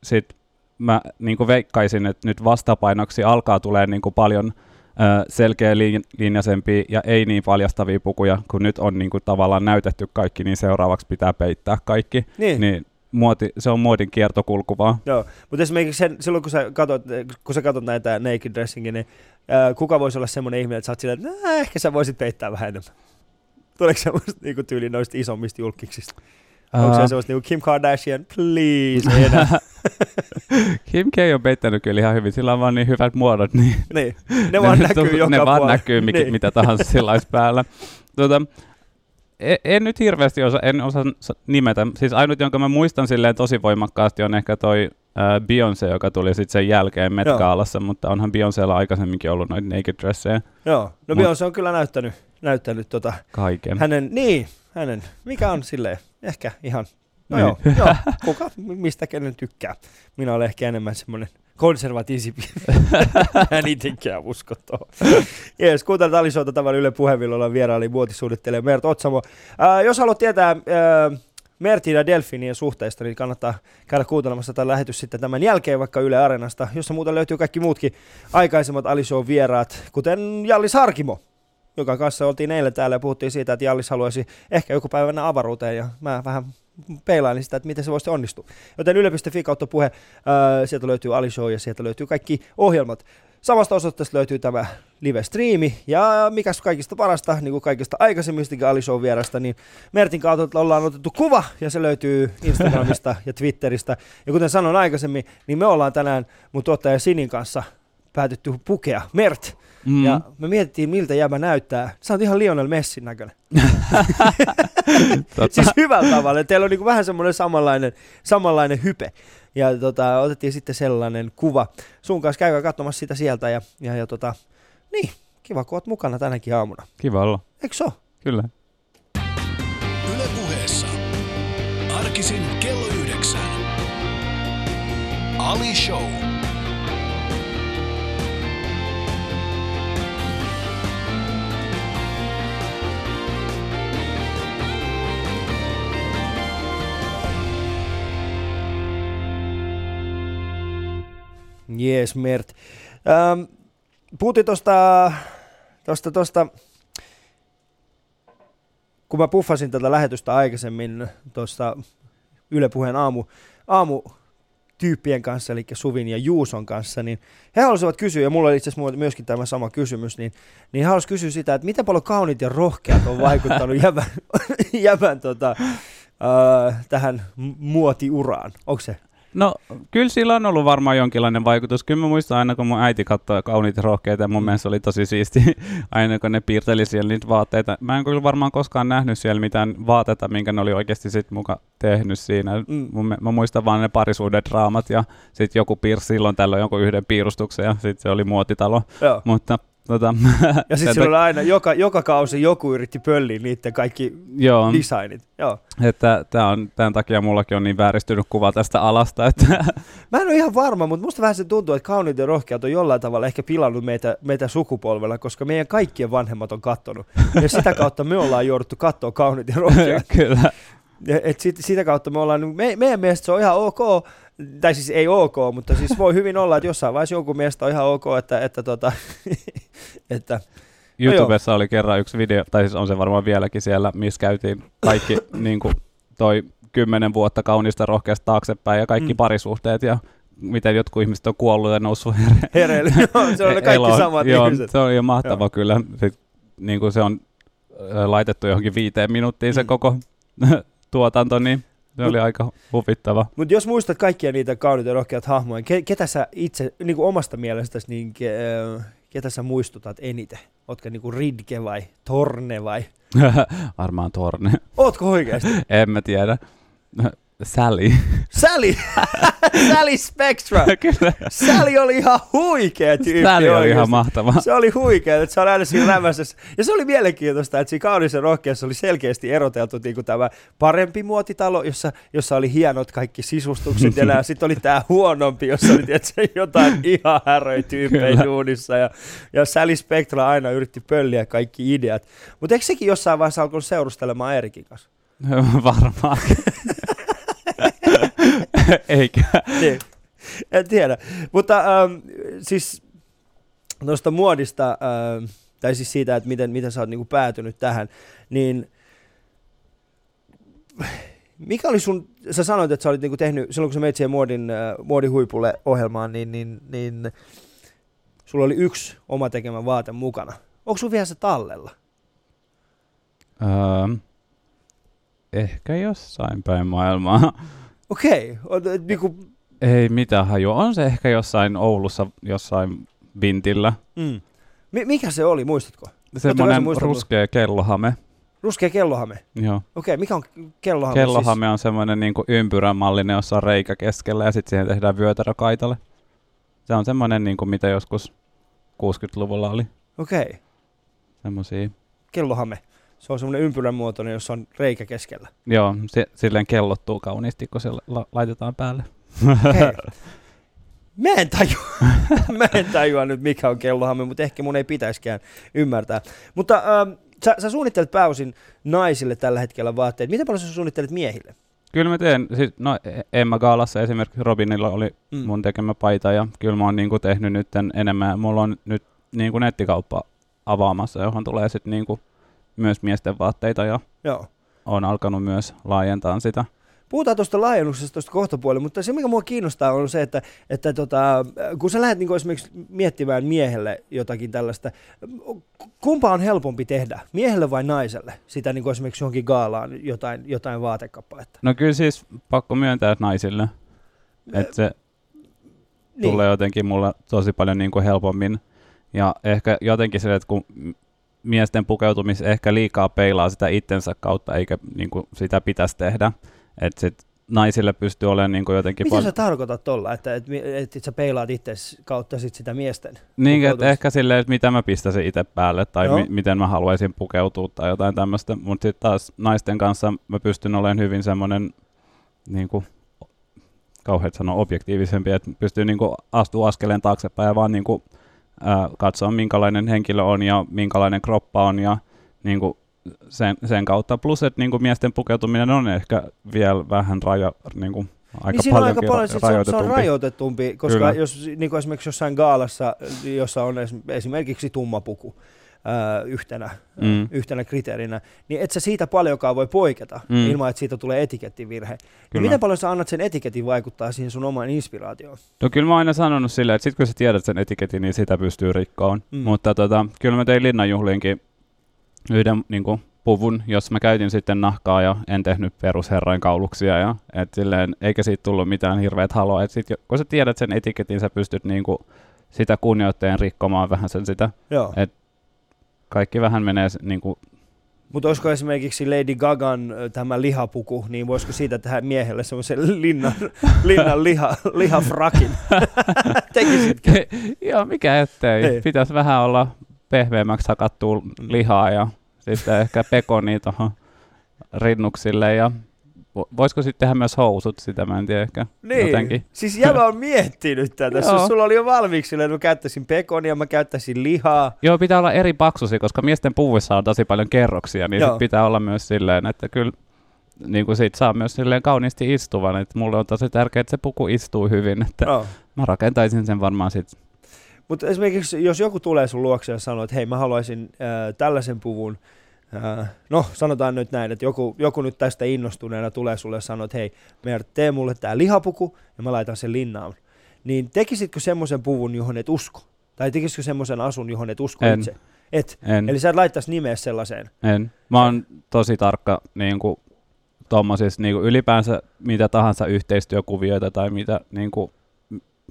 sit mä niinku veikkaisin, että nyt vastapainoksi alkaa tulee niinku paljon ö, selkeä lin- linjaisempia ja ei niin paljastavia pukuja, kun nyt on niinku tavallaan näytetty kaikki, niin seuraavaksi pitää peittää kaikki. Niin. Niin muoti, se on muodin kiertokulku vaan. Joo, mutta esimerkiksi sen, silloin kun sä katot, kun sä katot näitä naked dressingia, niin ää, kuka voisi olla semmoinen ihminen, että sä oot silleen, että "Nää, ehkä sä voisit peittää vähän enemmän. Tuleeko semmoista niinku tyyli noista isommista julkiksista? Onko se semmoista niinku Kim Kardashian, please, ei enää. [laughs] Kim K on peittänyt kyllä ihan hyvin, sillä on vaan niin hyvät muodot, niin niin, ne vaan [laughs] näkyy joka ne vaan puolella. näkyy mikä, Niin. mitä tahansa sillä olisi päällä. Tuota, en, en nyt hirveästi osa, en osaa nimetä. Siis ainut, jonka mä muistan silleen tosi voimakkaasti on ehkä toi äh, Beyoncé, joka tuli sitten sen jälkeen Met Joo. Galassa, mutta onhan Beyoncélla aikaisemminkin ollut noita naked dressejä Joo, no Mut- Beyoncé on kyllä näyttänyt, näyttänyt tota, kaiken. hänen, niin, hänen, mikä on silleen, ehkä ihan, no Niin. joo, joo, kuka, mistä kenen tykkää. Minä olen ehkä enemmän semmoinen konservatiivisempi. [laughs] Mä en itsekään usko tuohon. Jees, kuuntelet Alisoita tämän Yle puheenvillolla vieraili muotisuunnittelija Mert Otsamo. Ää, jos haluat tietää ää, Mertin ja Delfinien suhteista, niin kannattaa käydä kuuntelemassa tätä lähetys sitten tämän jälkeen vaikka Yle Areenasta, jossa muuten löytyy kaikki muutkin aikaisemmat Alishow vieraat, kuten Jallis Harkimo, joka kanssa oltiin eilen täällä ja puhuttiin siitä, että Jallis haluaisi ehkä joku päivä mennä avaruuteen ja mä vähän peilailin sitä, että miten se voisi onnistua. Joten yle.fi kautta puhe, ää, sieltä löytyy Ali Show ja sieltä löytyy kaikki ohjelmat. Samasta osoitteesta löytyy tämä live-striimi ja mikäs kaikista parasta, niin kuin kaikista aikaisemmistakin Ali Show vierasta, niin Mertin kautta ollaan otettu kuva ja se löytyy Instagramista [laughs] ja Twitteristä. Ja kuten sanoin aikaisemmin, niin me ollaan tänään mun tuottaja Sinin kanssa päätetty pukea Mert. Mm. Ja me mietittiin, miltä jäbä näyttää. Sä oot ihan Lionel Messin näköinen. Siis hyvällä tavalla. Teillä on niinku vähän semmoinen samanlainen, samanlainen hype. Ja tota, otettiin sitten sellainen kuva. Sun kanssa käykää katsomassa sitä sieltä. Ja, ja, ja tota, niin, kiva kun oot mukana tänäkin aamuna. Kiva olla, Eikö se kyllä. Yle puheessa. Arkisin kello yhdeksän. Ali Show. Jees, Mert. Ähm, puhuttiin tuosta, tosta, tosta, kun mä puffasin tätä lähetystä aikaisemmin tuossa Yle Puheen aamu, aamu tyyppien kanssa, eli Suvin ja Juuson kanssa, niin he halusivat kysyä, ja mulla oli itse asiassa myöskin tämä sama kysymys, niin, niin he halusivat kysyä sitä, että miten paljon kaunit ja rohkeat on vaikuttanut [laughs] jävän, jävän tota, äh, tähän muotiuraan. Onko se? No, kyllä sillä on ollut varmaan jonkinlainen vaikutus. Kyllä mä muistan aina, kun mun äiti katsoi kauniit rohkeita, ja mun mm. mielestä oli tosi siisti [laughs] aina, kun ne piirteli siellä niitä vaatteita. Mä en kyllä varmaan koskaan nähnyt siellä mitään vaatetta, minkä ne oli oikeasti sit muka tehnyt siinä. Mm. Mun, mä muistan vaan ne parisuuden draamat, ja sitten joku piirsi silloin tällöin jonkun yhden piirustuksen, ja sitten se oli muotitalo. Joo. Mutta Tota, ja sitten siellä oli aina, joka, joka kausi joku yritti pölliä niiden kaikki joo, designit. Joo. Että tää on, tämän takia mullakin on niin vääristynyt kuva tästä alasta. Että Mä en ole ihan varma, mutta musta vähän se tuntuu, että kauniit ja rohkeat on jollain tavalla ehkä pilannut meitä, meitä sukupolvella, koska meidän kaikkien vanhemmat on kattonut. Ja sitä kautta me ollaan jouduttu katsoa kauniit ja rohkeat. [laughs] Kyllä. Et sit, sitä kautta me ollaan, me, meidän mielestä se on ihan ok, tai siis ei ok, mutta siis voi hyvin olla, että jossain vaiheessa jonkun mielestä on ihan ok, että, että, tota, [laughs] että no YouTubessa oli kerran yksi video, tai siis on se varmaan vieläkin siellä, missä käytiin kaikki [laughs] niin kuin toi kymmenen vuotta kaunista rohkeasta taaksepäin ja kaikki mm. parisuhteet ja miten jotkut ihmiset on kuollut ja noussut here- [laughs] hereille. se on kaikki Eloon. samat Joo, ihmiset. se on jo mahtava Joo. kyllä. Sit, niin kuin se on laitettu johonkin viiteen minuuttiin se mm. koko tuotanto, niin se oli aika huvittava. Mutta jos muistat kaikkia niitä kauniita ja rohkeat hahmoja, ke, ketä sä itse niin kuin omasta mielestäsi, niin ke, äh, ketä sä muistutat eniten? Ootko niin kuin Ridge vai Torne vai? [laughs] Varmaan Torne. Ootko oikeasti? [laughs] en mä tiedä. Sally. Sally! [laughs] Sally Spectra! Kyllä. Sally oli ihan huikea tyyppi. Sally oli ihan mahtava. Se oli huikea, että se on aina siinä rämäsessä. Ja se oli mielenkiintoista, että siinä kaunissa rohkeassa oli selkeästi eroteltu niin kuin tämä parempi muotitalo, jossa, jossa oli hienot kaikki sisustukset. ja [laughs] sitten oli tämä huonompi, jossa oli tietysti, jotain ihan häröi tyyppejä duunissa. Ja, ja Sally Spectra aina yritti pölliä kaikki ideat. Mutta eikö sekin jossain vaiheessa alkanut seurustelemaan Erikin kanssa? [laughs] Varmaan. [laughs] Eikä. niin. En tiedä. Mutta ähm, siis tuosta muodista, ähm, tai siis siitä, että miten, miten sä oot niinku päätynyt tähän, niin mikä oli sun, sä sanoit, että sä olit niinku tehnyt, silloin kun sä meit siihen muodin, äh, muodin huipulle ohjelmaan, niin, niin, niin sulla oli yksi oma tekemä vaate mukana. Onko sun vielä se tallella? Ähm, ehkä jossain päin maailmaa. [laughs] Okei, okay. niinku... Ei mitään hajua. On se ehkä jossain Oulussa, jossain vintillä. Mm. M- mikä se oli, muistatko? Semmoinen ruskea kellohame. Ruskea kellohame? Joo. Okei, okay, mikä on kellohame? Kellohame siis? on semmoinen niin ympyränmallinen, jossa on reikä keskellä ja sitten siihen tehdään vyötärö kaitalle. Se on semmoinen, niin kuin mitä joskus 60-luvulla oli. Okei. Okay. Semmoisia. Kellohame. Se on semmoinen ympyrän muotoinen, jossa on reikä keskellä. Joo, se, silleen kellottuu kauniisti, kun se la- laitetaan päälle. Hei. [laughs] Mä en tajua, [laughs] mä en tajua nyt mikä on kellohamme, mutta ehkä mun ei pitäisikään ymmärtää. Mutta ähm, sä, sä suunnittelet pääosin naisille tällä hetkellä vaatteet. Miten paljon sä suunnittelet miehille? Kyllä mä teen. Siis, no, Emma Gaalassa esimerkiksi Robinilla oli mm. mun tekemä paita ja kyllä mä oon niinku tehnyt nyt enemmän. Mulla on nyt niinku nettikauppa avaamassa, johon tulee sitten niinku myös miesten vaatteita ja Joo. on alkanut myös laajentaa sitä. Puhutaan tuosta laajennuksesta tuosta kohtapuolella, mutta se mikä mua kiinnostaa on se, että, että tota, kun sä lähdet niin esimerkiksi miettimään miehelle jotakin tällaista, kumpa on helpompi tehdä, miehelle vai naiselle, sitä niin esimerkiksi johonkin gaalaan jotain, jotain vaatekappaletta? No kyllä siis pakko myöntää, että naisille, että se niin. tulee jotenkin mulle tosi paljon niin kuin helpommin. Ja ehkä jotenkin se, että kun miesten pukeutumis ehkä liikaa peilaa sitä itsensä kautta, eikä niin kuin sitä pitäisi tehdä. Että sit naisille pystyy olemaan niin kuin jotenkin... Mitä pal- sä tarkoitat tuolla, että, että, että, sä peilaat itse kautta sit sitä miesten Niin, että ehkä silleen, että mitä mä pistäisin itse päälle tai mi- miten mä haluaisin pukeutua tai jotain tämmöistä. Mutta sitten taas naisten kanssa mä pystyn olemaan hyvin semmoinen niin kuin, kauhean sanoa objektiivisempi, että pystyy niin kuin astua askeleen taaksepäin ja vaan niin kuin, ää, katsoa, minkälainen henkilö on ja minkälainen kroppa on ja niin kuin sen, sen kautta. Plus, että niin kuin miesten pukeutuminen on ehkä vielä vähän raja, niin kuin aika niin paljon, aika paljon se, on, se on rajoitetumpi, koska Kyllä. jos niin kuin esimerkiksi jossain gaalassa, jossa on esimerkiksi tumma puku, ää, yhtenä, Mm. yhtenä kriteerinä, niin et sä siitä paljonkaan voi poiketa Mm. ilman, että siitä tulee etikettivirhe. Kyllä. Niin miten paljon sä annat sen etiketin vaikuttaa siihen sun omaan inspiraatioon? No kyllä mä oon aina sanonut silleen, että sit kun sä tiedät sen etiketin, niin sitä pystyy rikkoon. Mm. Mutta tota, kyllä mä tein linnanjuhliinkin yhden niin kuin, puvun, jos mä käytin sitten nahkaa ja en tehnyt perusherrain kauluksia. Ja, et silleen, eikä siitä tullut mitään hirveät haloa. Et sit, kun sä tiedät sen etiketin, sä pystyt niin kuin, sitä kunnioitteen rikkomaan vähän sen sitä. Joo. Et- Kaikki vähän menee niin kuin, Mutta olisiko esimerkiksi Lady Gagan tämä lihapuku, niin voisiko siitä tehdä miehelle semmoisen linnan, [laughs] linnan liha, lihafrakin? [laughs] Tekisitkö? Joo, mikä ettei. Ei. Pitäisi vähän olla pehmeämmäksi hakattua lihaa ja sitten ehkä pekonia tuohon rinnuksille ja voisiko sitten tehdä myös housut, sitä mä en tiedä ehkä Niin, jotenkin. siis jäbä on miettinyt tätä. Joo. Jos sulla oli jo valmiiksi että mä käyttäisin pekonia, mä käyttäisin lihaa. Joo, pitää olla eri paksusi, koska miesten puvuissa on tosi paljon kerroksia, niin sit pitää olla myös silleen, että kyllä niin kuin siitä saa myös silleen kauniisti istuvan, että mulle on tosi tärkeää, että se puku istuu hyvin, että No. mä rakentaisin sen varmaan sit. Mutta esimerkiksi jos joku tulee sun luokse ja sanoo, että hei mä haluaisin äh, tällaisen puvun, no sanotaan nyt näin, että joku, joku nyt tästä innostuneena tulee sulle ja sanoo, että hei Mert, tee mulle tää lihapuku ja mä laitan sen linnaan. Niin tekisitkö semmoisen puvun, johon et usko? Tai tekisitkö semmoisen asun, johon et usko En. itse? Et. En, Eli sä et laittaisi nimeä sellaiseen. en. Mä oon tosi tarkka niin kuin, tommosissa niin kuin ylipäänsä mitä tahansa yhteistyökuvioita tai mitä niin kuin,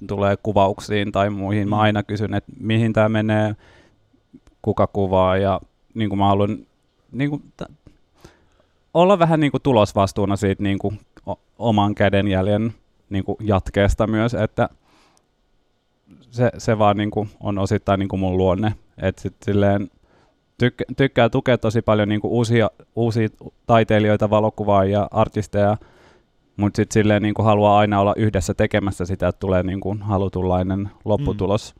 tulee kuvauksiin tai muihin. Mä Mm. aina kysyn, että mihin tämä menee, kuka kuvaa ja niin kuin mä haluan niin kuin, t- olla vähän niin kuin tulosvastuuna siitä niin kuin, o- oman kädenjäljen niin kuin jatkeesta myös, että se, se vaan niin kuin, on osittain niin kuin mun luonne. Et sit silleen, tykkä, tykkää tukea tosi paljon niin kuin uusia, uusia taiteilijoita, valokuvaajia, artisteja, mutta sitten silleen niin kuin haluaa aina olla yhdessä tekemässä sitä, että tulee niin kuin halutunlainen lopputulos.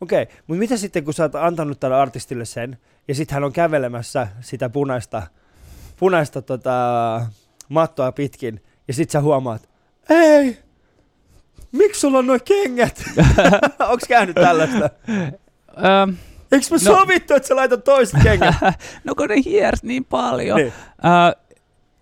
Okei, mutta mitä sitten kun sä oot antanut tälle artistille sen, ja sitten hän on kävelemässä sitä punaista, punaista tota, mattoa pitkin, ja sitten sä huomaat, ei, miksi sulla on noin kengät? [laughs] Onks käynyt tällaista? Öö, Eikö me No. sovittu, että sä laitat toiset kengät? [laughs] no kun ne hiers niin paljon. niin. Öö,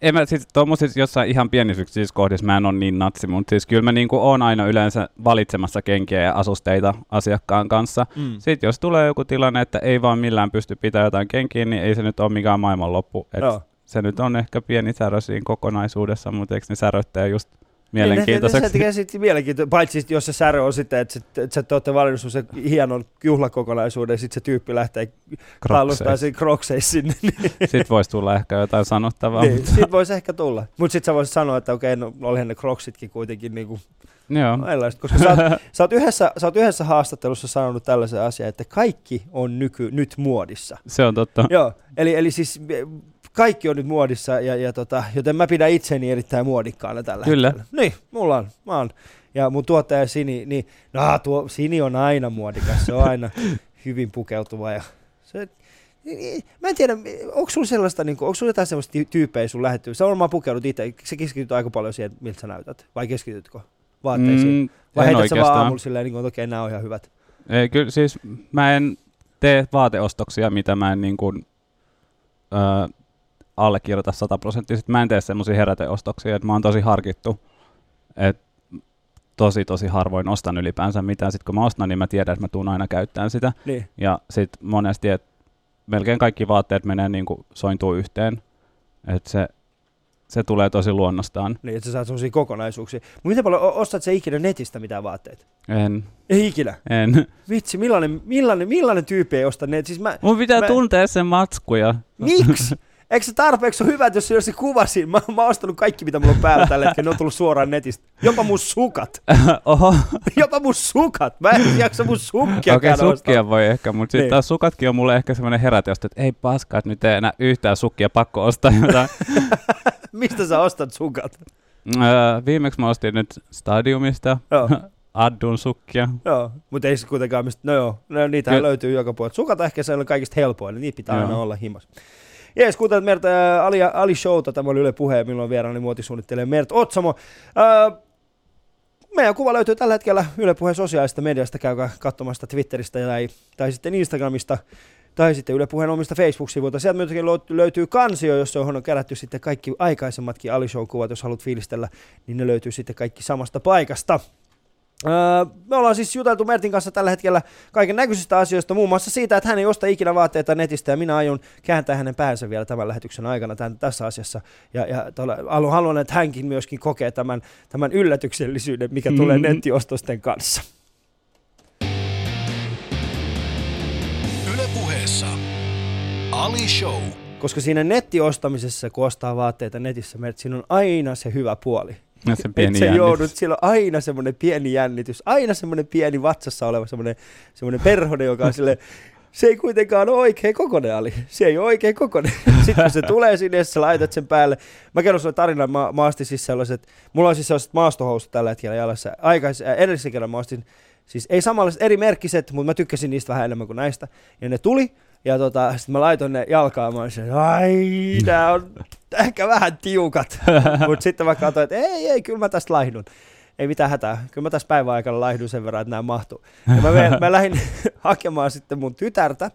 en mä siis tuommoisissa jossain ihan pienissä yksityiskohdissa mä en ole niin natsi, mutta siis kyllä mä niinku oon aina yleensä valitsemassa kenkiä ja asusteita asiakkaan kanssa. Mm. Sitten jos tulee joku tilanne, että ei vaan millään pysty pitämään jotain kenkiä, niin ei se nyt ole mikään maailmanloppu. Et se nyt on ehkä pieni särö siinä kokonaisuudessa, mutta eikö ne säröttää just Niin, mielenkiintoiseksi? Se tekee sitten mielenkiintoista, paitsi jos se särö on sitten, että, sit- että sä te olette valinnut sun se hienon juhlakokonaisuuden, ja sitten se tyyppi lähtee tallustaa sen krokseissa sinne. Niin, Sitten voisi tulla ehkä jotain sanottavaa. niin, mutta- siitä voisi ehkä tulla. Mutta sitten sä voisit sanoa, että okei, no olihan ne kroksitkin kuitenkin niinku Joo. erilaiset, koska sä oot, [laughs] sä, oot yhdessä, sä oot yhdessä haastattelussa sanonut tällaisen asian, että kaikki on nyky, nyt muodissa. Se on totta. Joo, eli, eli siis kaikki on nyt muodissa, ja, ja tota, joten mä pidän itseni erittäin muodikkaana tällä Kyllä. hetkellä. Niin, mulla on, mä oon. Ja mun tuottaja Sini, niin no, tuo Sini on aina muodikas, se on aina [laughs] hyvin pukeutuva ja se, niin, Mä en tiedä, onko sulla sellaista, niin onko sulla jotain sellaista ty- tyyppejä sun lähettyy? Sä varmaan pukeudut itse, se keskityt aika paljon siihen, miltä sä näytät, vai keskitytkö vaatteisiin? Mm, vai heität sä vaan aamulla silleen, niin kuin, että okei, nämä on ihan hyvät? Ei, kyllä siis mä en tee vaateostoksia, mitä mä en niin kuin, ö, allekirjoita sataprosenttisesti. Mä en tee semmoisia heräteostoksia, että mä oon tosi harkittu. Et tosi tosi harvoin ostan ylipäänsä mitään. Sitten kun mä ostan, niin mä tiedän, että mä tuun aina käyttämään sitä. Niin. Ja sitten monesti, että melkein kaikki vaatteet menee niin kuin sointuu yhteen. Että se, se tulee tosi luonnostaan. Niin, että sä saat sellaisia kokonaisuuksia. Mutta miten paljon, ostat sä ikinä netistä mitään vaatteita? En, Ei ikinä. en. Vitsi, millainen, millainen, millainen tyyppi ei osta net? Siis mä, Mun pitää Mä- tuntea sen matskuja. miksi? [laughs] Eikö se tarpeeksi ole hyvä, että jos se kuva siinä? Mä, mä oon ostanut kaikki, mitä mulla on päällä tällä hetkellä. Ne on tullut suoraan netistä. Jopa mun sukat. [laughs] Oho. Jopa mun sukat. Mä en jaksa mun sukkia Okei, okay, sukkia voi ehkä, mutta sitten Niin. taas sukatkin on mulle ehkä semmoinen heräteosta, että ei paskaa, että nyt ei enää yhtään sukkia, pakko ostaa jotain. [laughs] Mistä sä ostat sukat? öö, viimeksi mä ostin nyt Stadiumista Joo, [laughs] Addun sukkia. joo. Mutta ei se kuitenkaan mistä, no joo, no, niitä Ky- löytyy joka puolelta. Sukat ehkä se on kaikista helpoin, niin niitä pitää Joo. aina olla himas. Jees, kuuntelet Merta ja Ali, Ali Showta, tämä oli Yle Puhe, milloin vieraani muotisuunnittelija Mert Otsamo. Öö, meidän kuva löytyy tällä hetkellä Yle Puheen sosiaalisesta mediasta, käykää katsomasta Twitteristä tai, tai sitten Instagramista. tai sitten Yle Puheen omista Facebook-sivuilta. Sieltä myöskin löytyy kansio, jossa on kerätty sitten kaikki aikaisemmatkin Ali Show-kuvat, jos haluat fiilistellä, niin ne löytyy sitten kaikki samasta paikasta. Öö, me ollaan siis juteltu Mertin kanssa tällä hetkellä kaiken näköisistä asioista, muun muassa siitä, että hän ei osta ikinä vaatteita netistä, ja minä aion kääntää hänen päänsä vielä tämän lähetyksen aikana tämän, tässä asiassa. Ja, ja tolle, haluan, että hänkin myöskin kokee tämän, tämän yllätyksellisyyden, mikä tulee mm-hmm. nettiostosten kanssa. Ylepuheessa Ali Show. Koska siinä nettiostamisessa, kun ostaa vaatteita netissä, siinä on aina se hyvä puoli ja se pieni et sä joudut, siellä on aina semmoinen pieni jännitys, aina semmoinen pieni vatsassa oleva semmoinen, semmoinen perhone, joka on sille, se ei kuitenkaan ole oikein kokonen, Ali. Se ei ole oikein kokonen. [laughs] Sitten kun se tulee sinne, sä laitat sen päälle. Mä kerron sulle tarinan, mä, mä astin siis sellaiset, mulla on siis sellaiset maastohousut tällä hetkellä jalassa. Aikais, äh, edellisen kerran mä astin, siis ei samanlaiset, eri merkkiset, mutta mä tykkäsin niistä vähän enemmän kuin näistä. Ja ne tuli, ja tota, sitten mä laitoin ne jalkaan, mä olisin, ai, nää on ehkä vähän tiukat. [laughs] Mutta sitten mä katsoin, että ei, ei, kyllä mä tästä laihdun. Ei mitään hätää. Kyllä mä tässä päivän aikana laihdun sen verran, että nämä mahtuu. Ja mä, mä, mä lähdin [laughs] hakemaan sitten mun tytärtä,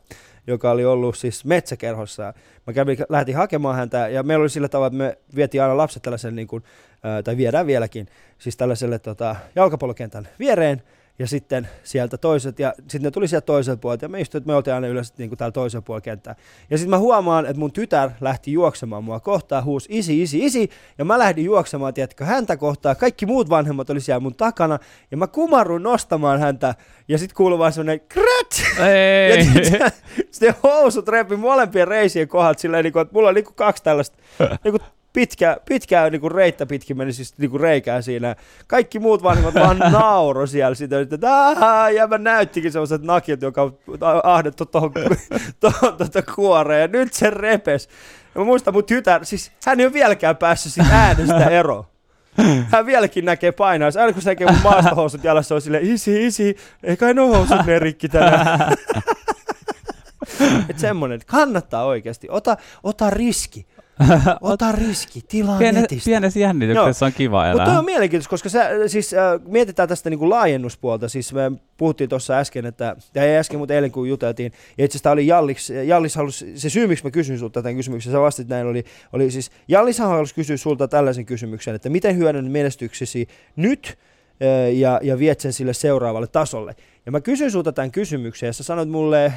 joka oli ollut siis metsäkerhossa. Mä kävin, lähdin hakemaan häntä ja meillä oli sillä tavalla, että me vietiin aina lapset tällaisen, niin kuin, tai viedään vieläkin, siis tällaiselle tota, jalkapallokentän viereen ja sitten sieltä toiset, ja sitten ne tuli sieltä toiselta puolelta, ja me istuin, että me oltiin aina yleensä niin kuin täällä toisella puolella kenttää. Ja sitten mä huomaan, että mun tytär lähti juoksemaan mua kohtaan, huus isi, isi, isi, ja mä lähdin juoksemaan, tiedätkö, häntä kohtaa, kaikki muut vanhemmat oli siellä mun takana, ja mä kumarruin nostamaan häntä, ja sitten kuului vaan semmoinen krat! Ei. Ja sitten sit housut repi molempien reisien kohdalta silleen, niin kuin, että mulla oli niin kuin kaksi tällaista niin kuin pitkä, pitkää niin kuin reittä pitkin meni siis niin kuin reikää siinä. Kaikki muut vanhemmat vaan [laughs] nauro siellä sitä, että ja mä näyttikin sellaiset nakit, joka on ahdettu tuohon [laughs] tuota kuoreen ja nyt se repes. Ja mä muistan mun tytär, siis hän ei ole vieläkään päässyt siitä äänestä [laughs] eroon. Hän vieläkin näkee painaa. Aina kun se näkee mun maastohousut jalassa, on silleen, isi, isi, ei kai nuo housut ne rikki tänään. että semmonen, että kannattaa oikeasti. Ota, ota riski. [laughs] Ota riski, tilaa Piene, netistä. Pienessä jännityksessä no. on kiva elää. Mutta on mielenkiintoista, koska sä, siis, äh, mietitään tästä niin kuin laajennuspuolta. Siis me puhuttiin tuossa äsken, että, ja ei äsken, mutta eilen kun juteltiin, ja itse asiassa oli Jallis, Jallis halusi, se syy, miksi mä kysyin sulta tämän kysymyksen, sä vastit näin, oli, oli siis, Jallis halusi kysyä sulta tällaisen kysymyksen, että miten hyödynnät menestyksesi nyt, äh, ja, ja viet sen sille seuraavalle tasolle. Ja mä kysyin sulta tämän kysymyksen, ja sä sanoit mulle,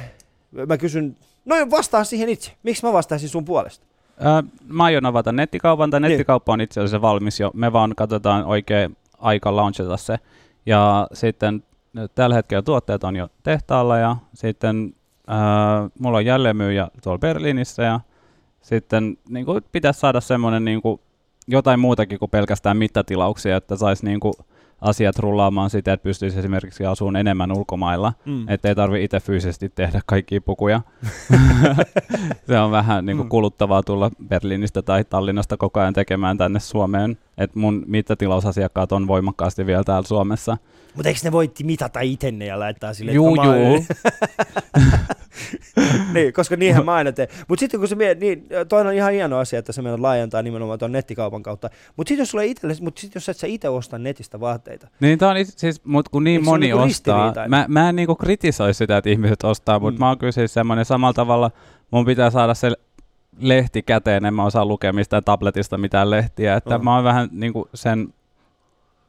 mä kysyn, no vastaa siihen itse, miksi mä vastaisin sun puolesta? Mä aion avata nettikaupan, tai niin. nettikauppa on itse asiassa valmis jo. Me vaan katsotaan oikein aika launchata se. Ja sitten tällä hetkellä tuotteet on jo tehtaalla ja sitten äh, mulla on jälleenmyyjä tuolla Berliinissä ja sitten niin kuin, pitäisi saada semmoinen niin kuin, jotain muutakin kuin pelkästään mittatilauksia, että saisi niin kuin, asiat rullaamaan sitä, että pystyisi esimerkiksi asumaan enemmän ulkomailla, mm. ettei tarvitse itse fyysisesti tehdä kaikkia pukuja. [laughs] se on vähän niin kuin mm. kuluttavaa tulla Berliinistä tai Tallinnasta koko ajan tekemään tänne Suomeen. Et mun mittatilausasiakkaat on voimakkaasti vielä täällä Suomessa. Mutta eikö ne voitti mitata itenne ja laittaa sille, juu, että juu. [laughs] niin, koska niinhän mä aina teen. Mutta sitten kun se mie, niin toi on ihan hieno asia, että se meidän laajentaa nimenomaan tuon nettikaupan kautta. Mutta sitten jos sulle itselle, mutta sitten jos et sä itse osta netistä vaatteita. Niin tää on siis, mut kun niin moni niinku ostaa, mä, mä en niinku kritisoi sitä, että ihmiset ostaa, mutta mm. mä oon kyllä siis semmoinen samalla tavalla, mun pitää saada se lehti käteen, en mä osaa lukea mistään tabletista mitään lehtiä, että uh-huh. mä oon vähän niinku sen,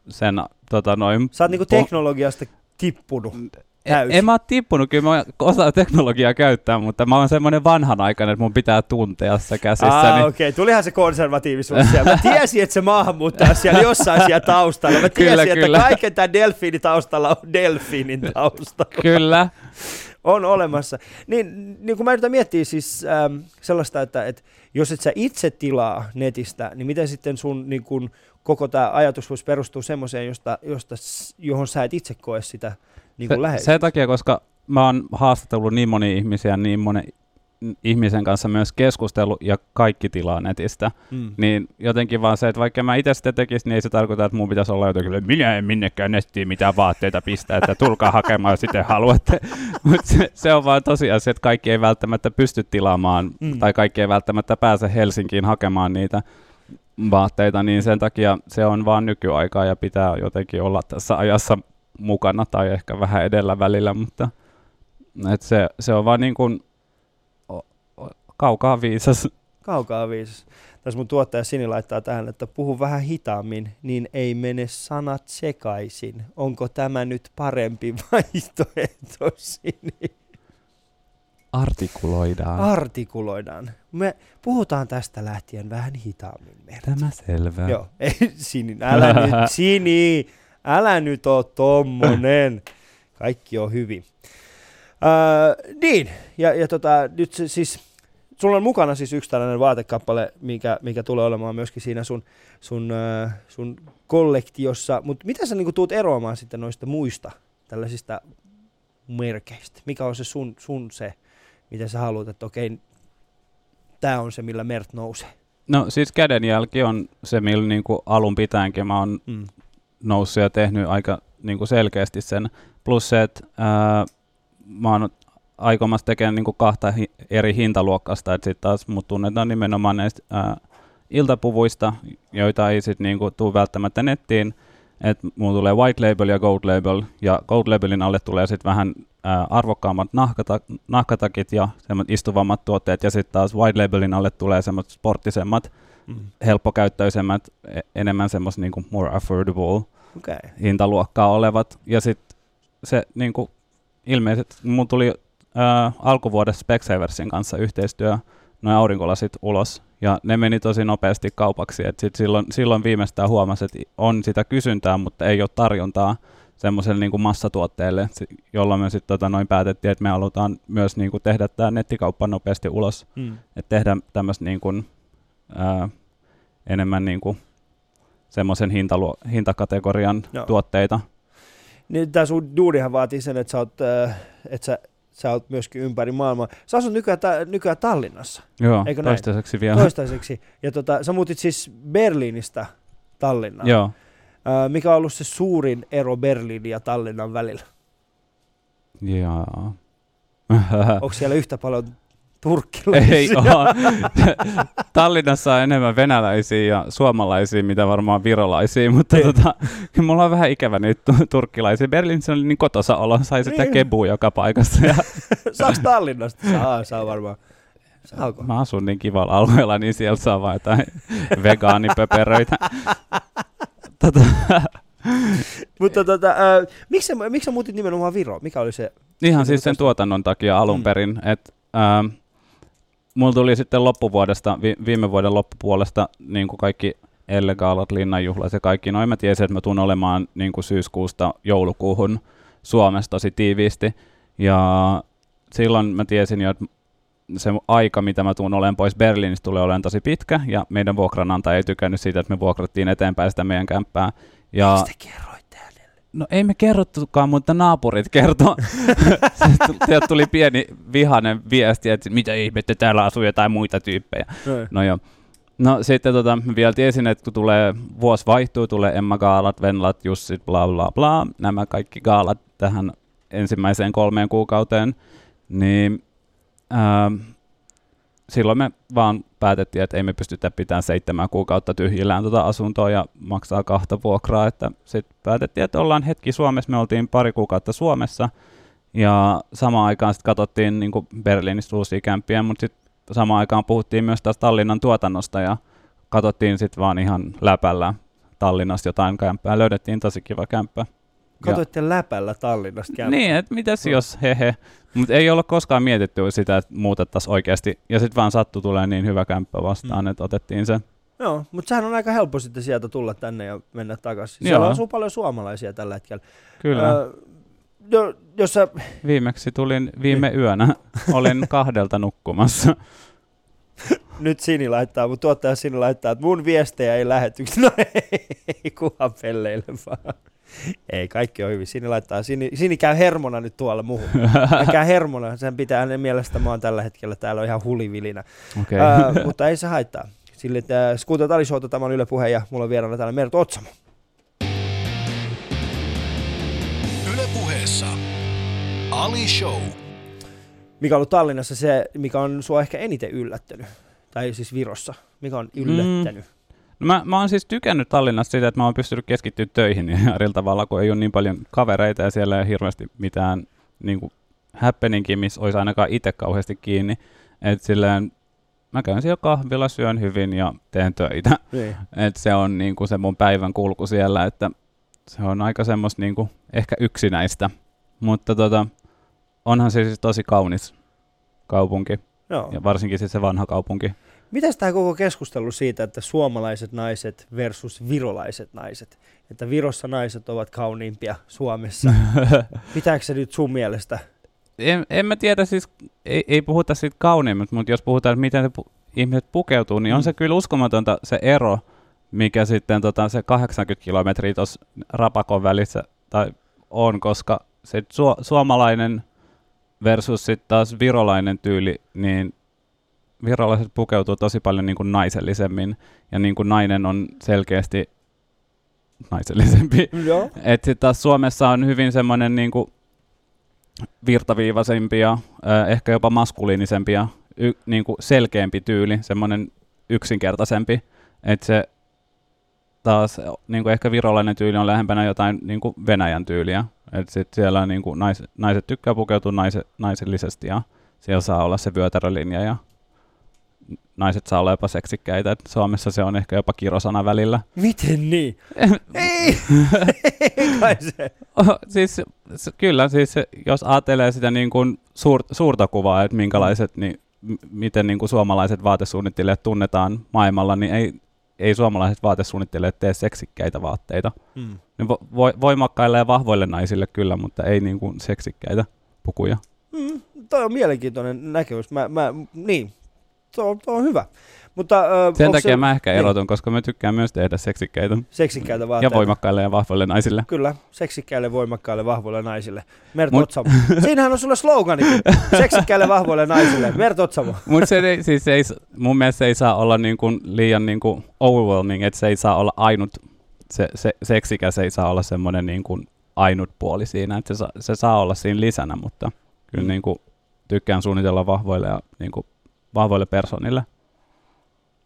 sen tota noin... Sä oot niinku teknologiasta tippunut. En, en mä oon tippunut, kyllä mä osaan teknologiaa käyttää, mutta mä oon semmoinen vanhanaikainen, että mun pitää tuntea se käsissä. Ah, niin... okei, okay. tulihan se konservatiivisuus siellä. Mä tiesin, että se maahanmuuttaja siellä jossain siellä taustalla. Mä tiesin, kyllä, että kyllä. kaiken tämän delfiinin taustalla on delfiinin [laughs] taustalla. kyllä. On olemassa. Niin, niin kun mä yritän miettiä siis ähm, sellaista, että, että jos et sä itse tilaa netistä, niin miten sitten sun niin kun, koko tämä ajatus voisi perustua semmoiseen, josta, josta, johon sä et itse koe sitä niin se, Sen takia, koska mä oon haastatellut niin moni ihmisiä, niin monen ihmisen kanssa myös keskustellut ja kaikki tilaa netistä, mm. niin jotenkin vaan se, että vaikka mä itse sitä tekisin, niin ei se tarkoita, että mun pitäisi olla jotenkin, että minä en minnekään nettiin mitään vaatteita pistää, että tulkaa hakemaan, jos sitten haluatte. [laughs] Mutta se, se, on vaan tosiasia, että kaikki ei välttämättä pysty tilaamaan, mm. tai kaikki ei välttämättä pääse Helsinkiin hakemaan niitä vaatteita, niin sen takia se on vaan nykyaikaa ja pitää jotenkin olla tässä ajassa mukana tai ehkä vähän edellä välillä, mutta et se, se on vaan niin kuin kaukaa viisas. Kaukaa viisas. Tässä mun tuottaja Sini laittaa tähän, että puhu vähän hitaammin, niin ei mene sanat sekaisin. Onko tämä nyt parempi [laughs] vaihtoehto, Sini? Artikuloidaan. Artikuloidaan. Me puhutaan tästä lähtien vähän hitaammin. Merta. Tämä selvä. Joo, ei, Sini, älä nyt, [laughs] Sini, älä nyt oo tommonen. Kaikki on hyvin. Öö, niin, ja, ja tota, nyt se, siis, sulla on mukana siis yksi tällainen vaatekappale, mikä, mikä tulee olemaan myöskin siinä sun, sun, öö, sun kollektiossa, mutta mitä sä niinku tuut eroamaan sitten noista muista tällaisista merkeistä? Mikä on se sun, sun se, miten sä haluat, että okei, tämä on se, millä Mert nousee? No siis kädenjälki on se, millä niin kuin alun pitäenkin mä oon Mm. noussut ja tehnyt aika niin kuin selkeästi sen. Plus se, että ää, mä oon aikomassa tekemään niin kuin kahta hi- eri hintaluokkasta, että sitten taas mut tunnetaan nimenomaan näistä ää, iltapuvuista, joita ei sitten niin tule välttämättä nettiin, että mulla tulee white label ja gold label, ja gold labelin alle tulee sitten vähän ää, arvokkaammat nahkata- nahkatakit ja semmoiset istuvammat tuotteet, ja sitten taas white labelin alle tulee semmoiset sporttisemmat, Mm. helppokäyttöisemmät, e- enemmän semmoista niinku more affordable. Okay. hintaluokkaa olevat. Ja sitten se niinku, ilmeisesti, mulla tuli ää, alkuvuodessa Specsaversin kanssa yhteistyö, noin aurinkolasit ulos, ja ne meni tosi nopeasti kaupaksi, että sit silloin, silloin viimeistään huomasi, että on sitä kysyntää, mutta ei ole tarjontaa semmoiselle niinku massatuotteelle, si- jolloin me sitten tota noin päätettiin, että me halutaan myös niinku tehdä tämä nettikauppa nopeasti ulos, Mm. että tehdä tämmöistä niin kuin, ää, enemmän niin kuin semmoisen hintaluo, hintakategorian Joo. tuotteita. Niin tämä sun duunihan vaatii sen, että sä oot, äh, että sä, sä oot myöskin ympäri maailmaa. Sä asut nykyään, ta- nykyään Tallinnassa Joo, Eikö näin? toistaiseksi vielä. toistaiseksi. Ja tota, sä muutit siis Berliinistä Tallinnaan. Joo. Äh, mikä on ollut se suurin ero Berliinin ja Tallinnan välillä? Jaa. Onko siellä yhtä paljon turkkilaisia? Ei ole. Tallinnassa on enemmän venäläisiä ja suomalaisia, mitä varmaan virolaisia, mutta Niin. tota, mulla on vähän ikävä niitä tu- turkkilaisia. Berliinissä oli niin kotosa olo, sai sitä Niin. kebua joka paikassa. Ja [laughs] Saaks Tallinnasta? Saa, saa varmaan. Saako? mä asun niin kivalla alueella, niin siellä saa vaan jotain vegaanipöperöitä. tota, Mutta tota, äh, miksi, miksi sä muutit nimenomaan Viroon? Mikä oli se? Ihan Se siis sen tuotannon takia alun Mm. perin, että ähm, mulla tuli sitten loppuvuodesta, vi- viime vuoden loppupuolesta niin kuin kaikki ellegaalat, linnanjuhlat ja kaikki. Noin mä tiesin, että mä tuun olemaan niin kuin syyskuusta joulukuuhun Suomessa tosi tiiviisti. Ja silloin mä tiesin jo, että se aika, mitä mä tuun olemaan pois Berliinistä, tulee olemaan tosi pitkä. Ja meidän vuokranantaja ei tykännyt siitä, että me vuokrattiin eteenpäin sitä meidän kämppää. Ja? No ei me kerrottukaan, mutta naapurit kertoi. [laughs] Sieltä tuli pieni vihainen viesti, että mitä ihmettä täällä asuu jotain muita tyyppejä. Noin. No joo. No sitten tota, vielä tiesin, että kun tulee, vuosi vaihtuu, tulee Emma Gaalat, Venlat, Jussit, bla bla bla, nämä kaikki gaalat tähän ensimmäiseen kolmeen kuukauteen, niin ää, silloin me vaan päätettiin, että ei me pystytä pitämään seitsemän kuukautta tyhjillään tuota asuntoa ja maksaa kahta vuokraa, että sitten päätettiin, että ollaan hetki Suomessa, me oltiin pari kuukautta Suomessa ja samaan aikaan sitten katsottiin niin Berliinistä uusia kämppiä, mutta sitten samaan aikaan puhuttiin myös taas Tallinnan tuotannosta ja katsottiin sitten vaan ihan läpällä Tallinnasta jotain kämppää, löydettiin tosi kiva kämppä. Katoitte läpällä Tallinnasta Ja, kämppää. niin, että mitäs jos, hehe. Mutta ei olla koskaan mietitty sitä, että muutettaisiin oikeasti. Ja sitten vaan sattu tulee niin hyvä kämppä vastaan, Mm. että otettiin se. Joo, mutta sehän on aika helppo sitten sieltä tulla tänne ja mennä takaisin. Joo. Siellä asuu paljon suomalaisia tällä hetkellä. Kyllä. Öö, jo, jos sä, Viimeksi tulin viime yönä. Olin kahdelta nukkumassa. [laughs] nyt Sini laittaa, mun tuottaja Sini laittaa, että mun viestejä ei lähetyksi. [laughs] No ei, ei kuhan pelleille vaan. Ei, kaikki on hyvin. Sini laittaa, Sini, Sini käy hermona nyt tuolla muuhun. Hän käy hermona, sen pitää hänen mielestä mä oon tällä hetkellä, täällä on ihan hulivilinä. Okei. Okay. Uh, mutta ei se haittaa. Sille, että Skuuta Talisouta, tämä on Yle Puhe ja mulla on vieraana täällä Mert Otsamo. Yle Puheessa Ali Show. Mikä on ollut Tallinnassa se, mikä on sua ehkä eniten yllättänyt? Tai siis Virossa. Mikä on yllättänyt? No mä, mä oon siis tykännyt Tallinnasta siitä, että mä oon pystynyt keskittyä töihin [laughs] eri tavalla, kun ei ole niin paljon kavereita ja siellä ei ole hirveästi mitään niin kuin missä olisi ainakaan itse kauheasti kiinni. Et silleen, mä käyn siellä kahvilla, syön hyvin ja teen töitä. [laughs] Niin. Et se on niinku se mun päivän kulku siellä, että se on aika semmoista niinku ehkä yksinäistä. Mutta tota, onhan se siis tosi kaunis kaupunki Joo. ja varsinkin siis se vanha kaupunki. Mitäs tämä koko keskustelu siitä, että suomalaiset naiset versus virolaiset naiset? Että Virossa naiset ovat kauniimpia Suomessa. [laughs] Pitääkö se nyt sun mielestä? en, en mä tiedä, siis ei, ei puhuta siitä kauniimmasta, mutta jos puhutaan, että miten pu- ihmiset pukeutuu, niin on Mm. se kyllä uskomatonta se ero, mikä sitten tota, se 80 kilometriä tuossa Rapakon välissä tai on, koska se su- suomalainen versus sitten taas virolainen tyyli, niin virolaiset pukeutuu tosi paljon niin kuin naisellisemmin, ja niin kuin nainen on selkeästi naisellisempi. Joo. [laughs] Et sit taas Suomessa on hyvin semmoinen niinku virtaviivaisempi ja ehkä jopa maskuliinisempi ja y, niinku selkeämpi tyyli, semmoinen yksinkertaisempi. Et se taas niinku ehkä virolainen tyyli on lähempänä jotain niinku Venäjän tyyliä. Et sit siellä niinku nais, naiset tykkää pukeutua naise, naisellisesti ja siellä saa olla se vyötärölinja ja naiset saa olla jopa seksikkäitä. Et Suomessa se on ehkä jopa kirosana välillä. Miten niin? [laughs] Ei! Ei kai se. Oh, siis, kyllä, siis jos ajattelee sitä niin kuin suur, suurta kuvaa, että minkälaiset, niin miten niin kuin suomalaiset vaatesuunnittelijat tunnetaan maailmalla, niin ei, ei suomalaiset vaatesuunnittelijat tee seksikkäitä vaatteita. Hmm. Ne vo, vo, voimakkaille ja vahvoille naisille kyllä, mutta ei niin kuin seksikkäitä pukuja. Mm, toi on mielenkiintoinen näkemys. Mä, mä, niin, tuo, tuo on hyvä. Mutta, ö, Sen takia se mä ehkä niin. erotun, koska mä tykkään myös tehdä seksikkäitä seksikkäitä ja vaatteita. voimakkaille ja vahvoille naisille. Kyllä, seksikkäille, voimakkaille, vahvoille naisille. Mert Mut- Otsamo. Siinähän on sulla sloganikin. [laughs] Seksikkäille, vahvoille naisille. Mert Otsamo. Mutta se ei, siis ei, mun mielestä se ei saa olla niin kuin liian niin kuin overwhelming, että se ei saa olla ainut, se, se seksikäs ei saa olla semmoinen niin kuin ainut puoli siinä, että se, se saa olla siinä lisänä, mutta kyllä Mm. niin kuin tykkään suunnitella vahvoille ja niin kuin vahvoille persoonille.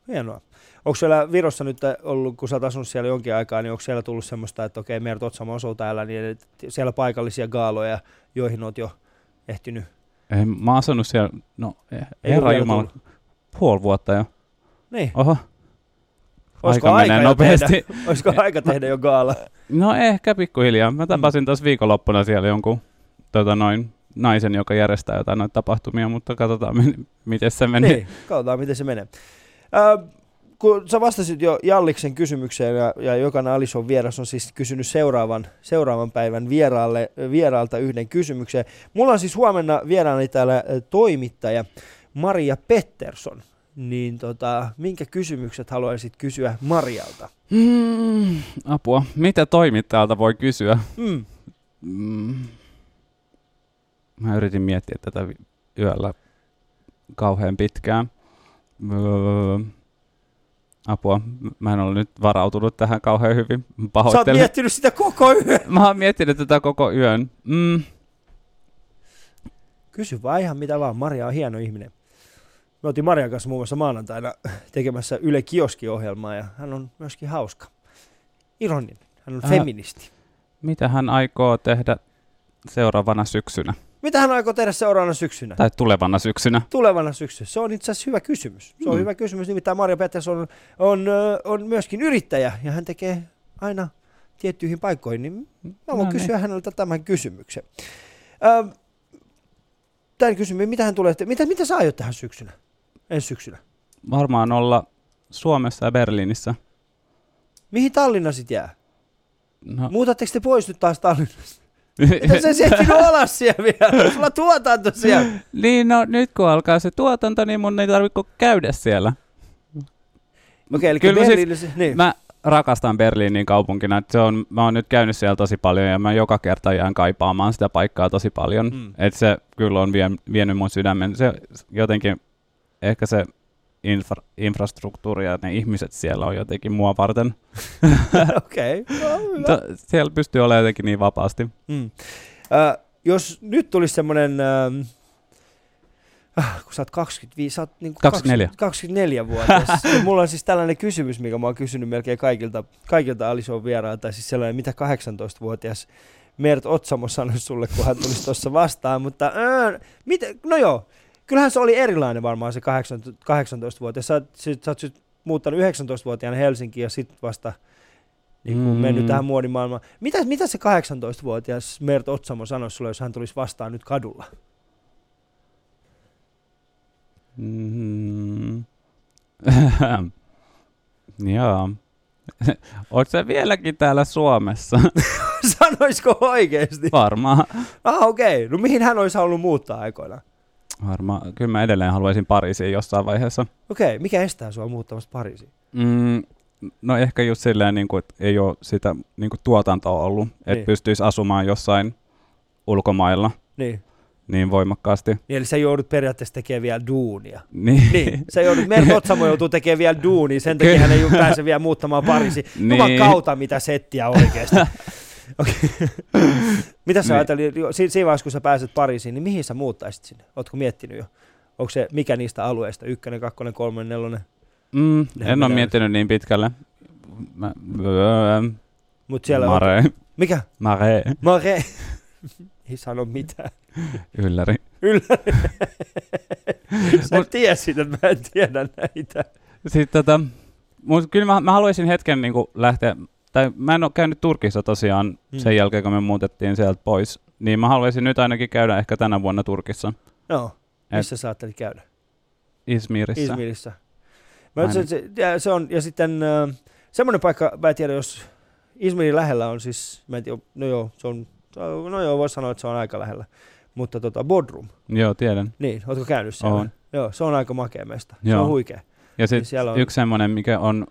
Hienoa. Onko siellä Virossa nyt ollut, kun sä oot asunut siellä jonkin aikaa, niin onko siellä tullut semmoista, että okei, Mert Otsamo asuu täällä, niin siellä paikallisia gaaloja, joihin oot jo ehtinyt? Ei, mä oon asunut siellä, no Ei herra Jumala, puoli vuotta jo. Niin, Oho, Olisiko aika aika menee nopeasti. [laughs] olisiko aika tehdä jo gaala? No ehkä pikkuhiljaa. Mä Mm. tapasin tuossa viikonloppuna siellä jonkun tota noin, naisen, joka järjestää jotain noita tapahtumia, mutta katsotaan, mi- miten se menee. Niin, katsotaan miten se menee. Äh, kun sä vastasit jo Jalliksen kysymykseen ja, ja jokainen Alison vieras on siis kysynyt seuraavan, seuraavan päivän vieraalle, vieraalta yhden kysymyksen. Mulla on siis huomenna vieraani täällä äh, toimittaja Maria Pettersson. Niin tota, minkä kysymykset haluaisit kysyä Marialta? Mm, apua. Mitä toimittajalta voi kysyä? Mm. Mm. Mä yritin miettiä tätä yöllä kauhean pitkään. Öö, apua. Mä en ole nyt varautunut tähän kauhean hyvin. Sä oot Pahoittelen. miettinyt sitä koko yön. Mä oon miettinyt tätä koko yön. Mm. Kysy vaan ihan mitä vaan. Maria on hieno ihminen. Me oltiin Marian kanssa muun muassa maanantaina tekemässä Yle Kioski-ohjelmaa ja hän on myöskin hauska. Ironinen. Hän on Ää. feministi. Mitä hän aikoo tehdä seuraavana syksynä? Mitä hän aikoo tehdä seuraavana syksynä? Tai tulevana syksynä? Tulevana syksynä. Se on itse asiassa hyvä kysymys. Se on Mm. hyvä kysymys. Nimittäin Maria Pettersson on, on, on myöskin yrittäjä ja hän tekee aina tiettyihin paikkoihin. Niin mä voin No niin. kysyä häneltä tämän kysymyksen. Ö, tämän kysymyksen, mitä hän tulee, te- mitä, mitä sä aiot tähän syksynä? Ensi syksynä. Varmaan olla Suomessa ja Berliinissä. Mihin Tallinna sit jää? No, Muutatteko te pois nyt taas Tallinnasta? Mitä sä siehtinyt olla siellä vielä? Sulla tuotanto siellä. niin, no nyt kun alkaa se tuotanto, niin mun ei tarvitse käydä siellä. Okei, eli Kyllä mä siis- niin. Mä rakastan Berliinin kaupunkina. että Se on, mä oon nyt käynyt siellä tosi paljon ja mä joka kerta jään kaipaamaan sitä paikkaa tosi paljon. Mm. Et se kyllä on vie, vienyt mun sydämen. Se jotenkin, ehkä se infra, infrastruktuuri ja ne ihmiset siellä on jotenkin mua varten. [laughs] Okei, okay. no, hyvä. Siellä pystyy olemaan jotenkin niin vapaasti. Mm. Äh, jos nyt tulisi semmoinen, ähm, äh, kun sä oot 25, sä oot [laughs] niin 24. 24 vuotias. mulla on siis tällainen kysymys, mikä mä oon kysynyt melkein kaikilta, kaikilta Alison vierailta, siis sellainen, mitä 18-vuotias Mert Otsamo sanoi sulle, kun hän tulisi tuossa vastaan, mutta äh, mitä, no joo, kyllähän se oli erilainen varmaan se 18-vuotias. Sä, sä, sä oot sit muuttanut 19-vuotiaana Helsinkiin ja sitten vasta niin kuin mm. mennyt tähän muodimaailmaan. Mitä, mitä se 18-vuotias Mert Otsamo sanoisi sulle, jos hän tulisi vastaan nyt kadulla? Mm. [laughs] Joo. [laughs] Oletko sä vieläkin täällä Suomessa? [laughs] Sanoisiko oikeasti? Varmaan. Ah, okei. Okay. No mihin hän olisi halunnut muuttaa aikoinaan? Varmaan. Kyllä mä edelleen haluaisin Pariisiin jossain vaiheessa. Okei. Okay. Mikä estää sua muuttamasta Pariisiin? Mm, no ehkä just silleen, niin kuin, että ei ole sitä niin kuin tuotantoa ollut, että Niin. pystyisi asumaan jossain ulkomailla Niin. niin voimakkaasti. Niin, eli sä joudut periaatteessa tekemään vielä duunia. Niin. Niin, sä joudut, Mert [laughs] Otsamo joutuu tekemään vielä duunia, sen takia hän ei pääse vielä muuttamaan Pariisiin. Juman [laughs] Niin. kautta mitä settiä oikeasti. [laughs] Okay. [laughs] mitä sä Niin. ajattelit, si- siinä vaiheessa kun sä pääset Pariisiin, niin mihin sä muuttaisit sinne? Ootko miettinyt jo? Onko se mikä niistä alueista? Ykkönen, kakkonen, kolmonen, nelonen? Mm, en ole miettinyt niin pitkälle. Mä, öö, Mut siellä on, mare, mikä? mare, Mare. [laughs] ei sano mitään. ylläri. Ylläri. [laughs] sä tiesit, että mä en tiedä näitä. Sitten tota, mut kyllä mä, mä haluaisin hetken niin lähteä, tai mä en ole käynyt Turkissa tosiaan Mm. sen jälkeen, kun me muutettiin sieltä pois, niin mä haluaisin nyt ainakin käydä ehkä tänä vuonna Turkissa, Joo, missä sä ajattelit käydä? Izmirissä. Izmirissä. Mä Aina. se, se, ja se on, ja sitten äh, semmoinen paikka, mä en tiedä, jos Izmirin lähellä on siis, mä en tiedä, no joo, se on, no joo, voisi sanoa, että se on aika lähellä. Mutta tota, Bodrum, Joo, tiedän. niin, ootko käynyt siellä? Oon. Joo, se on aika makea mesta. Se Joo. on huikea. Ja sitten Niin on- yksi semmoinen, mikä on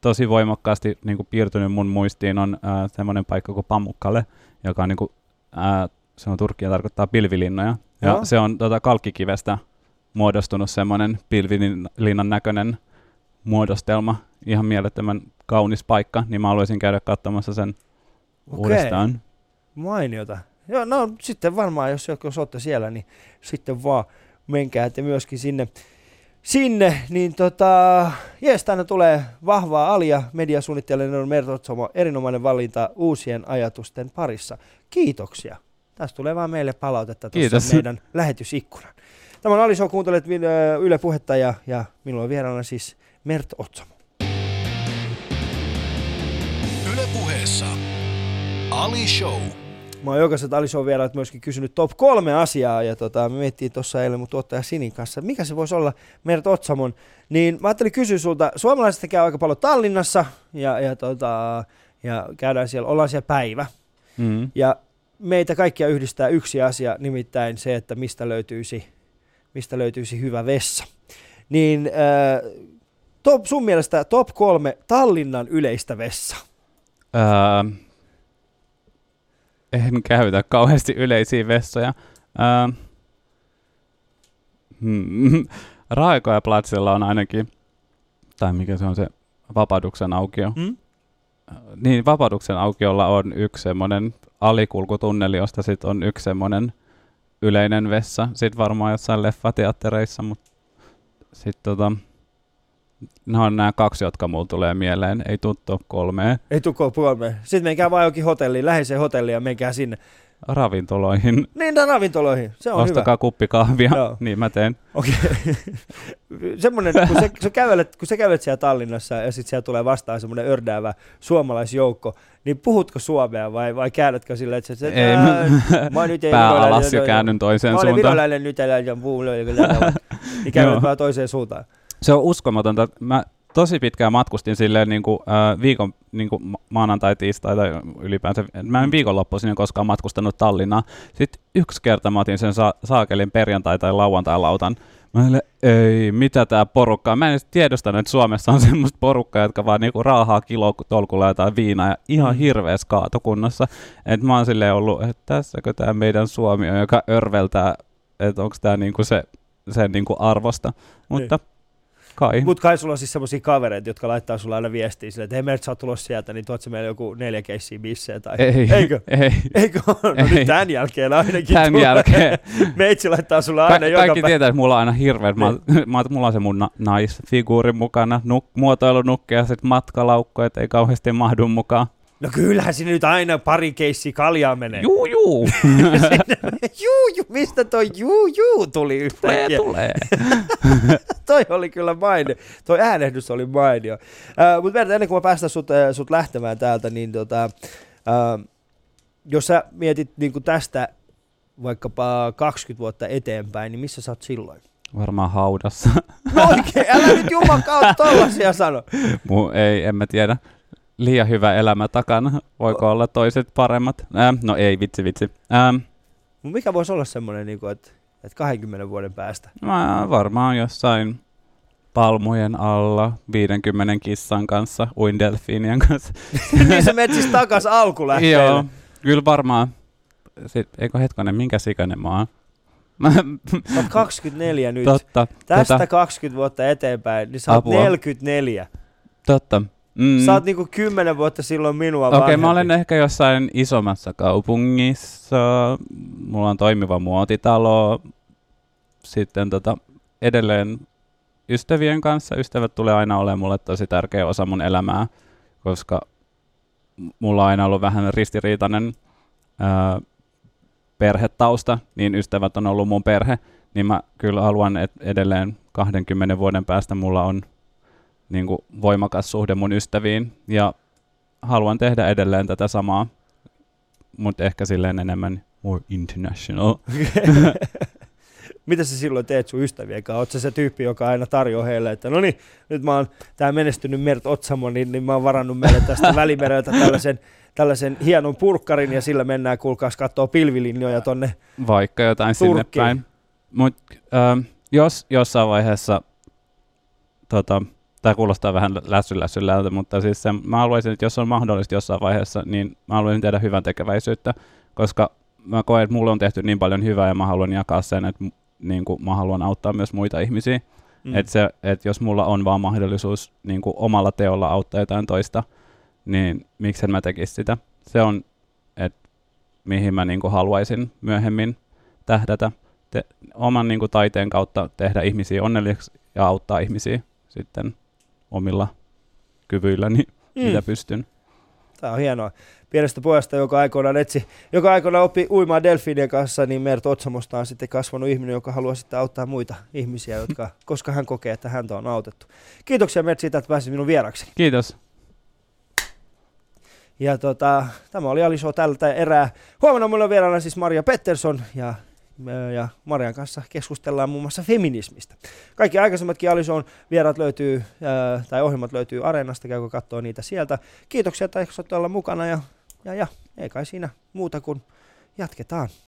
tosi voimakkaasti niin kuin piirtynyt mun muistiin, on äh, semmoinen paikka kuin Pamukkale, joka on, niin kuin, äh, se on Turkki ja tarkoittaa pilvilinnoja. Ja Joo. se on tota, kalkkikivestä muodostunut semmoinen pilvilinnan näköinen muodostelma. Ihan mielettömän kaunis paikka, niin mä haluaisin käydä katsomassa sen Okei. uudestaan. Mainiota. Joo, no sitten varmaan, jos, jos olette siellä, niin sitten vaan menkää te myöskin sinne. Sinne, niin tota, jees, tänne tulee vahvaa alia. Mediasuunnittelijan on Mertotsomo, erinomainen valinta uusien ajatusten parissa. Kiitoksia. Tästä tulee vaan meille palautetta tuossa meidän lähetysikkunan. Tämä on Ali Show, kuuntelet Yle Puhetta ja, ja minulla on vieraana siis Mert Otsomo. Yle puheessa Ali Show. Mä oon jokaiset Ali Show vieraat myöskin kysynyt top kolme asiaa, ja tota, me miettii tuossa eilen mun tuottaja Sinin kanssa, mikä se voisi olla Mert Otsamon. Niin mä ajattelin kysyä sulta, suomalaiset käy aika paljon Tallinnassa, ja, ja, tota, ja käydään siellä, ollaan siellä päivä. Mm. Ja meitä kaikkia yhdistää yksi asia, nimittäin se, että mistä löytyisi, mistä löytyisi hyvä vessa. Niin äh, top, sun mielestä top kolme Tallinnan yleistä vessa. Öö, en käytä kauheasti yleisiä vessoja. Öö, hmm, [laughs] Raekoja-platsilla on ainakin, tai mikä se on se Vapaduksen aukio. Mm? Niin, Vapaduksen aukiolla on yksi semmoinen alikulkutunneli, josta sitten on yksi semmoinen yleinen vessa. Sitten varmaan jossain leffateattereissa, mutta sitten tota, ne on nämä kaksi, jotka mulla tulee mieleen. Ei tuu top kolmeen. Ei tukko kolme. Sitten menkää vaan jokin hotelliin, läheiseen hotelliin ja menkää sinne. ravintoloihin. Niin, ravintoloihin. Se on Ostakaa hyvä. kuppi kahvia. Joo. Niin mä teen. Okei. [laughs] semmoinen, kun sä, sä, kävelet, kun sä kävelet siellä Tallinnassa ja sitten siellä tulee vastaan semmoinen ördäävä suomalaisjoukko, niin puhutko suomea vai, vai käännätkö silleen, että sä, Ei, "Ää, mä, mä nyt ei [laughs] pää alas ja käännyn toiseen Mä olen suuntaan. virolainen nyt, älä ja puu, niin Joo. vaan toiseen suuntaan. Se on uskomatonta. Mä tosi pitkään matkustin silleen niin kuin, äh, viikon niin kuin ma- maanantai, tiistai tai ylipäänsä. Mä en viikonloppuisin koskaan matkustanut Tallinnaan. Sitten yksi kerta mä otin sen sa- saakelin perjantai- tai lauantai-lautan. Mä olin, ei, mitä tää porukka on. Mä en edes tiedostanut, että Suomessa on [laughs] semmoista porukkaa, jotka vaan niinku raahaa kilo tolkulla jotain viinaa ja ihan Mm. hirveässä kaatokunnassa. Et mä oon silleen ollut, että tässäkö tää meidän Suomi on, joka örveltää, että onko tää niinku se, sen niinku arvosta. Mutta kai. Mutta kai sulla on siis semmoisia kavereita, jotka laittaa sulle aina viestiä silleen, että hei Mert, sä oot tulossa sieltä, niin tuot sä meille joku neljä keissiä bissejä tai... Ei, Eikö? ei. Eikö? No Ei. nyt tämän jälkeen ainakin Tämän tulee. jälkeen. [laughs] Meitsi laittaa sulle Ka- aina joka kaikki päivä. tietää, että mulla on aina hirveä. Mä, mä, mulla on se mun na- naisfiguuri mukana, nuk- muotoilunukke ja sitten matkalaukko, että ei kauheasti mahdu mukaan. No kyllähän sinne nyt aina pari keissi kaljaa menee. Juu, juu. [laughs] juu, juu, mistä toi juu, juu tuli tulee, yhtäkkiä? tulee. [laughs] toi oli kyllä mainio. Toi äänehdys oli mainio. Uh, Mutta ennen kuin mä päästän sut, äh, sut lähtemään täältä, niin tota, uh, jos sä mietit niin tästä vaikkapa 20 vuotta eteenpäin, niin missä sä oot silloin? Varmaan haudassa. No oikein, älä nyt juman kautta tollasia sano. Mu, ei, en mä tiedä. Liian hyvä elämä takana. Voiko olla toiset paremmat? Ähm, no ei, vitsi, vitsi. Ähm, mikä voisi olla semmoinen, niin että, että 20 vuoden päästä? mä varmaan jossain palmujen alla 50 kissan kanssa, uin delfiinien kanssa. [laughs] niin sä menet siis takas alkulähteelle. Joo, kyllä varmaan. Sitten, eikö hetkonen, minkä sikainen mä oon? Oot 24 nyt. totta, Tästä tota, 20 vuotta eteenpäin, niin sä oot Apua. 44. totta. Mm. Sä oot niinku 10 vuotta silloin minua Okei, okay, mä olen ehkä jossain isommassa kaupungissa. Mulla on toimiva muotitalo. Sitten tota, edelleen ystävien kanssa. Ystävät tulee aina olemaan mulle tosi tärkeä osa mun elämää, koska mulla on aina ollut vähän ristiriitainen ää, perhetausta, niin ystävät on ollut mun perhe, niin mä kyllä haluan, että edelleen 20 vuoden päästä mulla on niin kuin voimakas suhde mun ystäviin ja haluan tehdä edelleen tätä samaa, mutta ehkä silleen enemmän more international. [laughs] [laughs] Mitä sä silloin teet sun ystävien kanssa? Oot sä se tyyppi, joka aina tarjoaa heille, että no niin, nyt mä oon tää menestynyt Mert Otsamo, niin, niin mä oon varannut meille tästä [laughs] välimereltä tällaisen, tällaisen hienon purkkarin ja sillä mennään kuulkaas kattoo pilvilinjoja tonne. Vaikka jotain sinne Turkkiin. päin. Mut, ähm, jos jossain vaiheessa, tota, tämä kuulostaa vähän lässylässylältä, mutta siis se, mä haluaisin, että jos on mahdollista jossain vaiheessa, niin mä haluaisin tehdä hyvän tekeväisyyttä, koska mä koen, että mulle on tehty niin paljon hyvää ja mä haluan jakaa sen, että niin kuin mä haluan auttaa myös muita ihmisiä. Mm. Että se, et jos mulla on vaan mahdollisuus niin kuin omalla teolla auttaa jotain toista, niin miksen mä tekisin sitä. Se on, että mihin mä niin kuin haluaisin myöhemmin tähdätä. Te, oman niin kuin taiteen kautta tehdä ihmisiä onnellisiksi ja auttaa ihmisiä sitten omilla kyvyilläni, mm. mitä pystyn. Tämä on hienoa. Pienestä pojasta, joka aikoinaan etsi, joka aikoinaan oppi uimaan delfiinien kanssa, niin Mert Otsamosta on sitten kasvanut ihminen, joka haluaa sitten auttaa muita ihmisiä, [laughs] jotka, koska hän kokee, että häntä on autettu. Kiitoksia Mert siitä, että pääsit minun vieraksi. Kiitos. Ja tota, tämä oli Ali Show tältä erää. Huomenna mulla on vieraana siis Maria Pettersson ja, ja Marian kanssa keskustellaan muun muassa feminismistä. Kaikki aikaisemmatkin Ali Shown vieraat löytyy, tai ohjelmat löytyy Areenasta, käykö katsoa niitä sieltä. Kiitoksia, että olla mukana ja, ja, ja ei kai siinä muuta kuin jatketaan.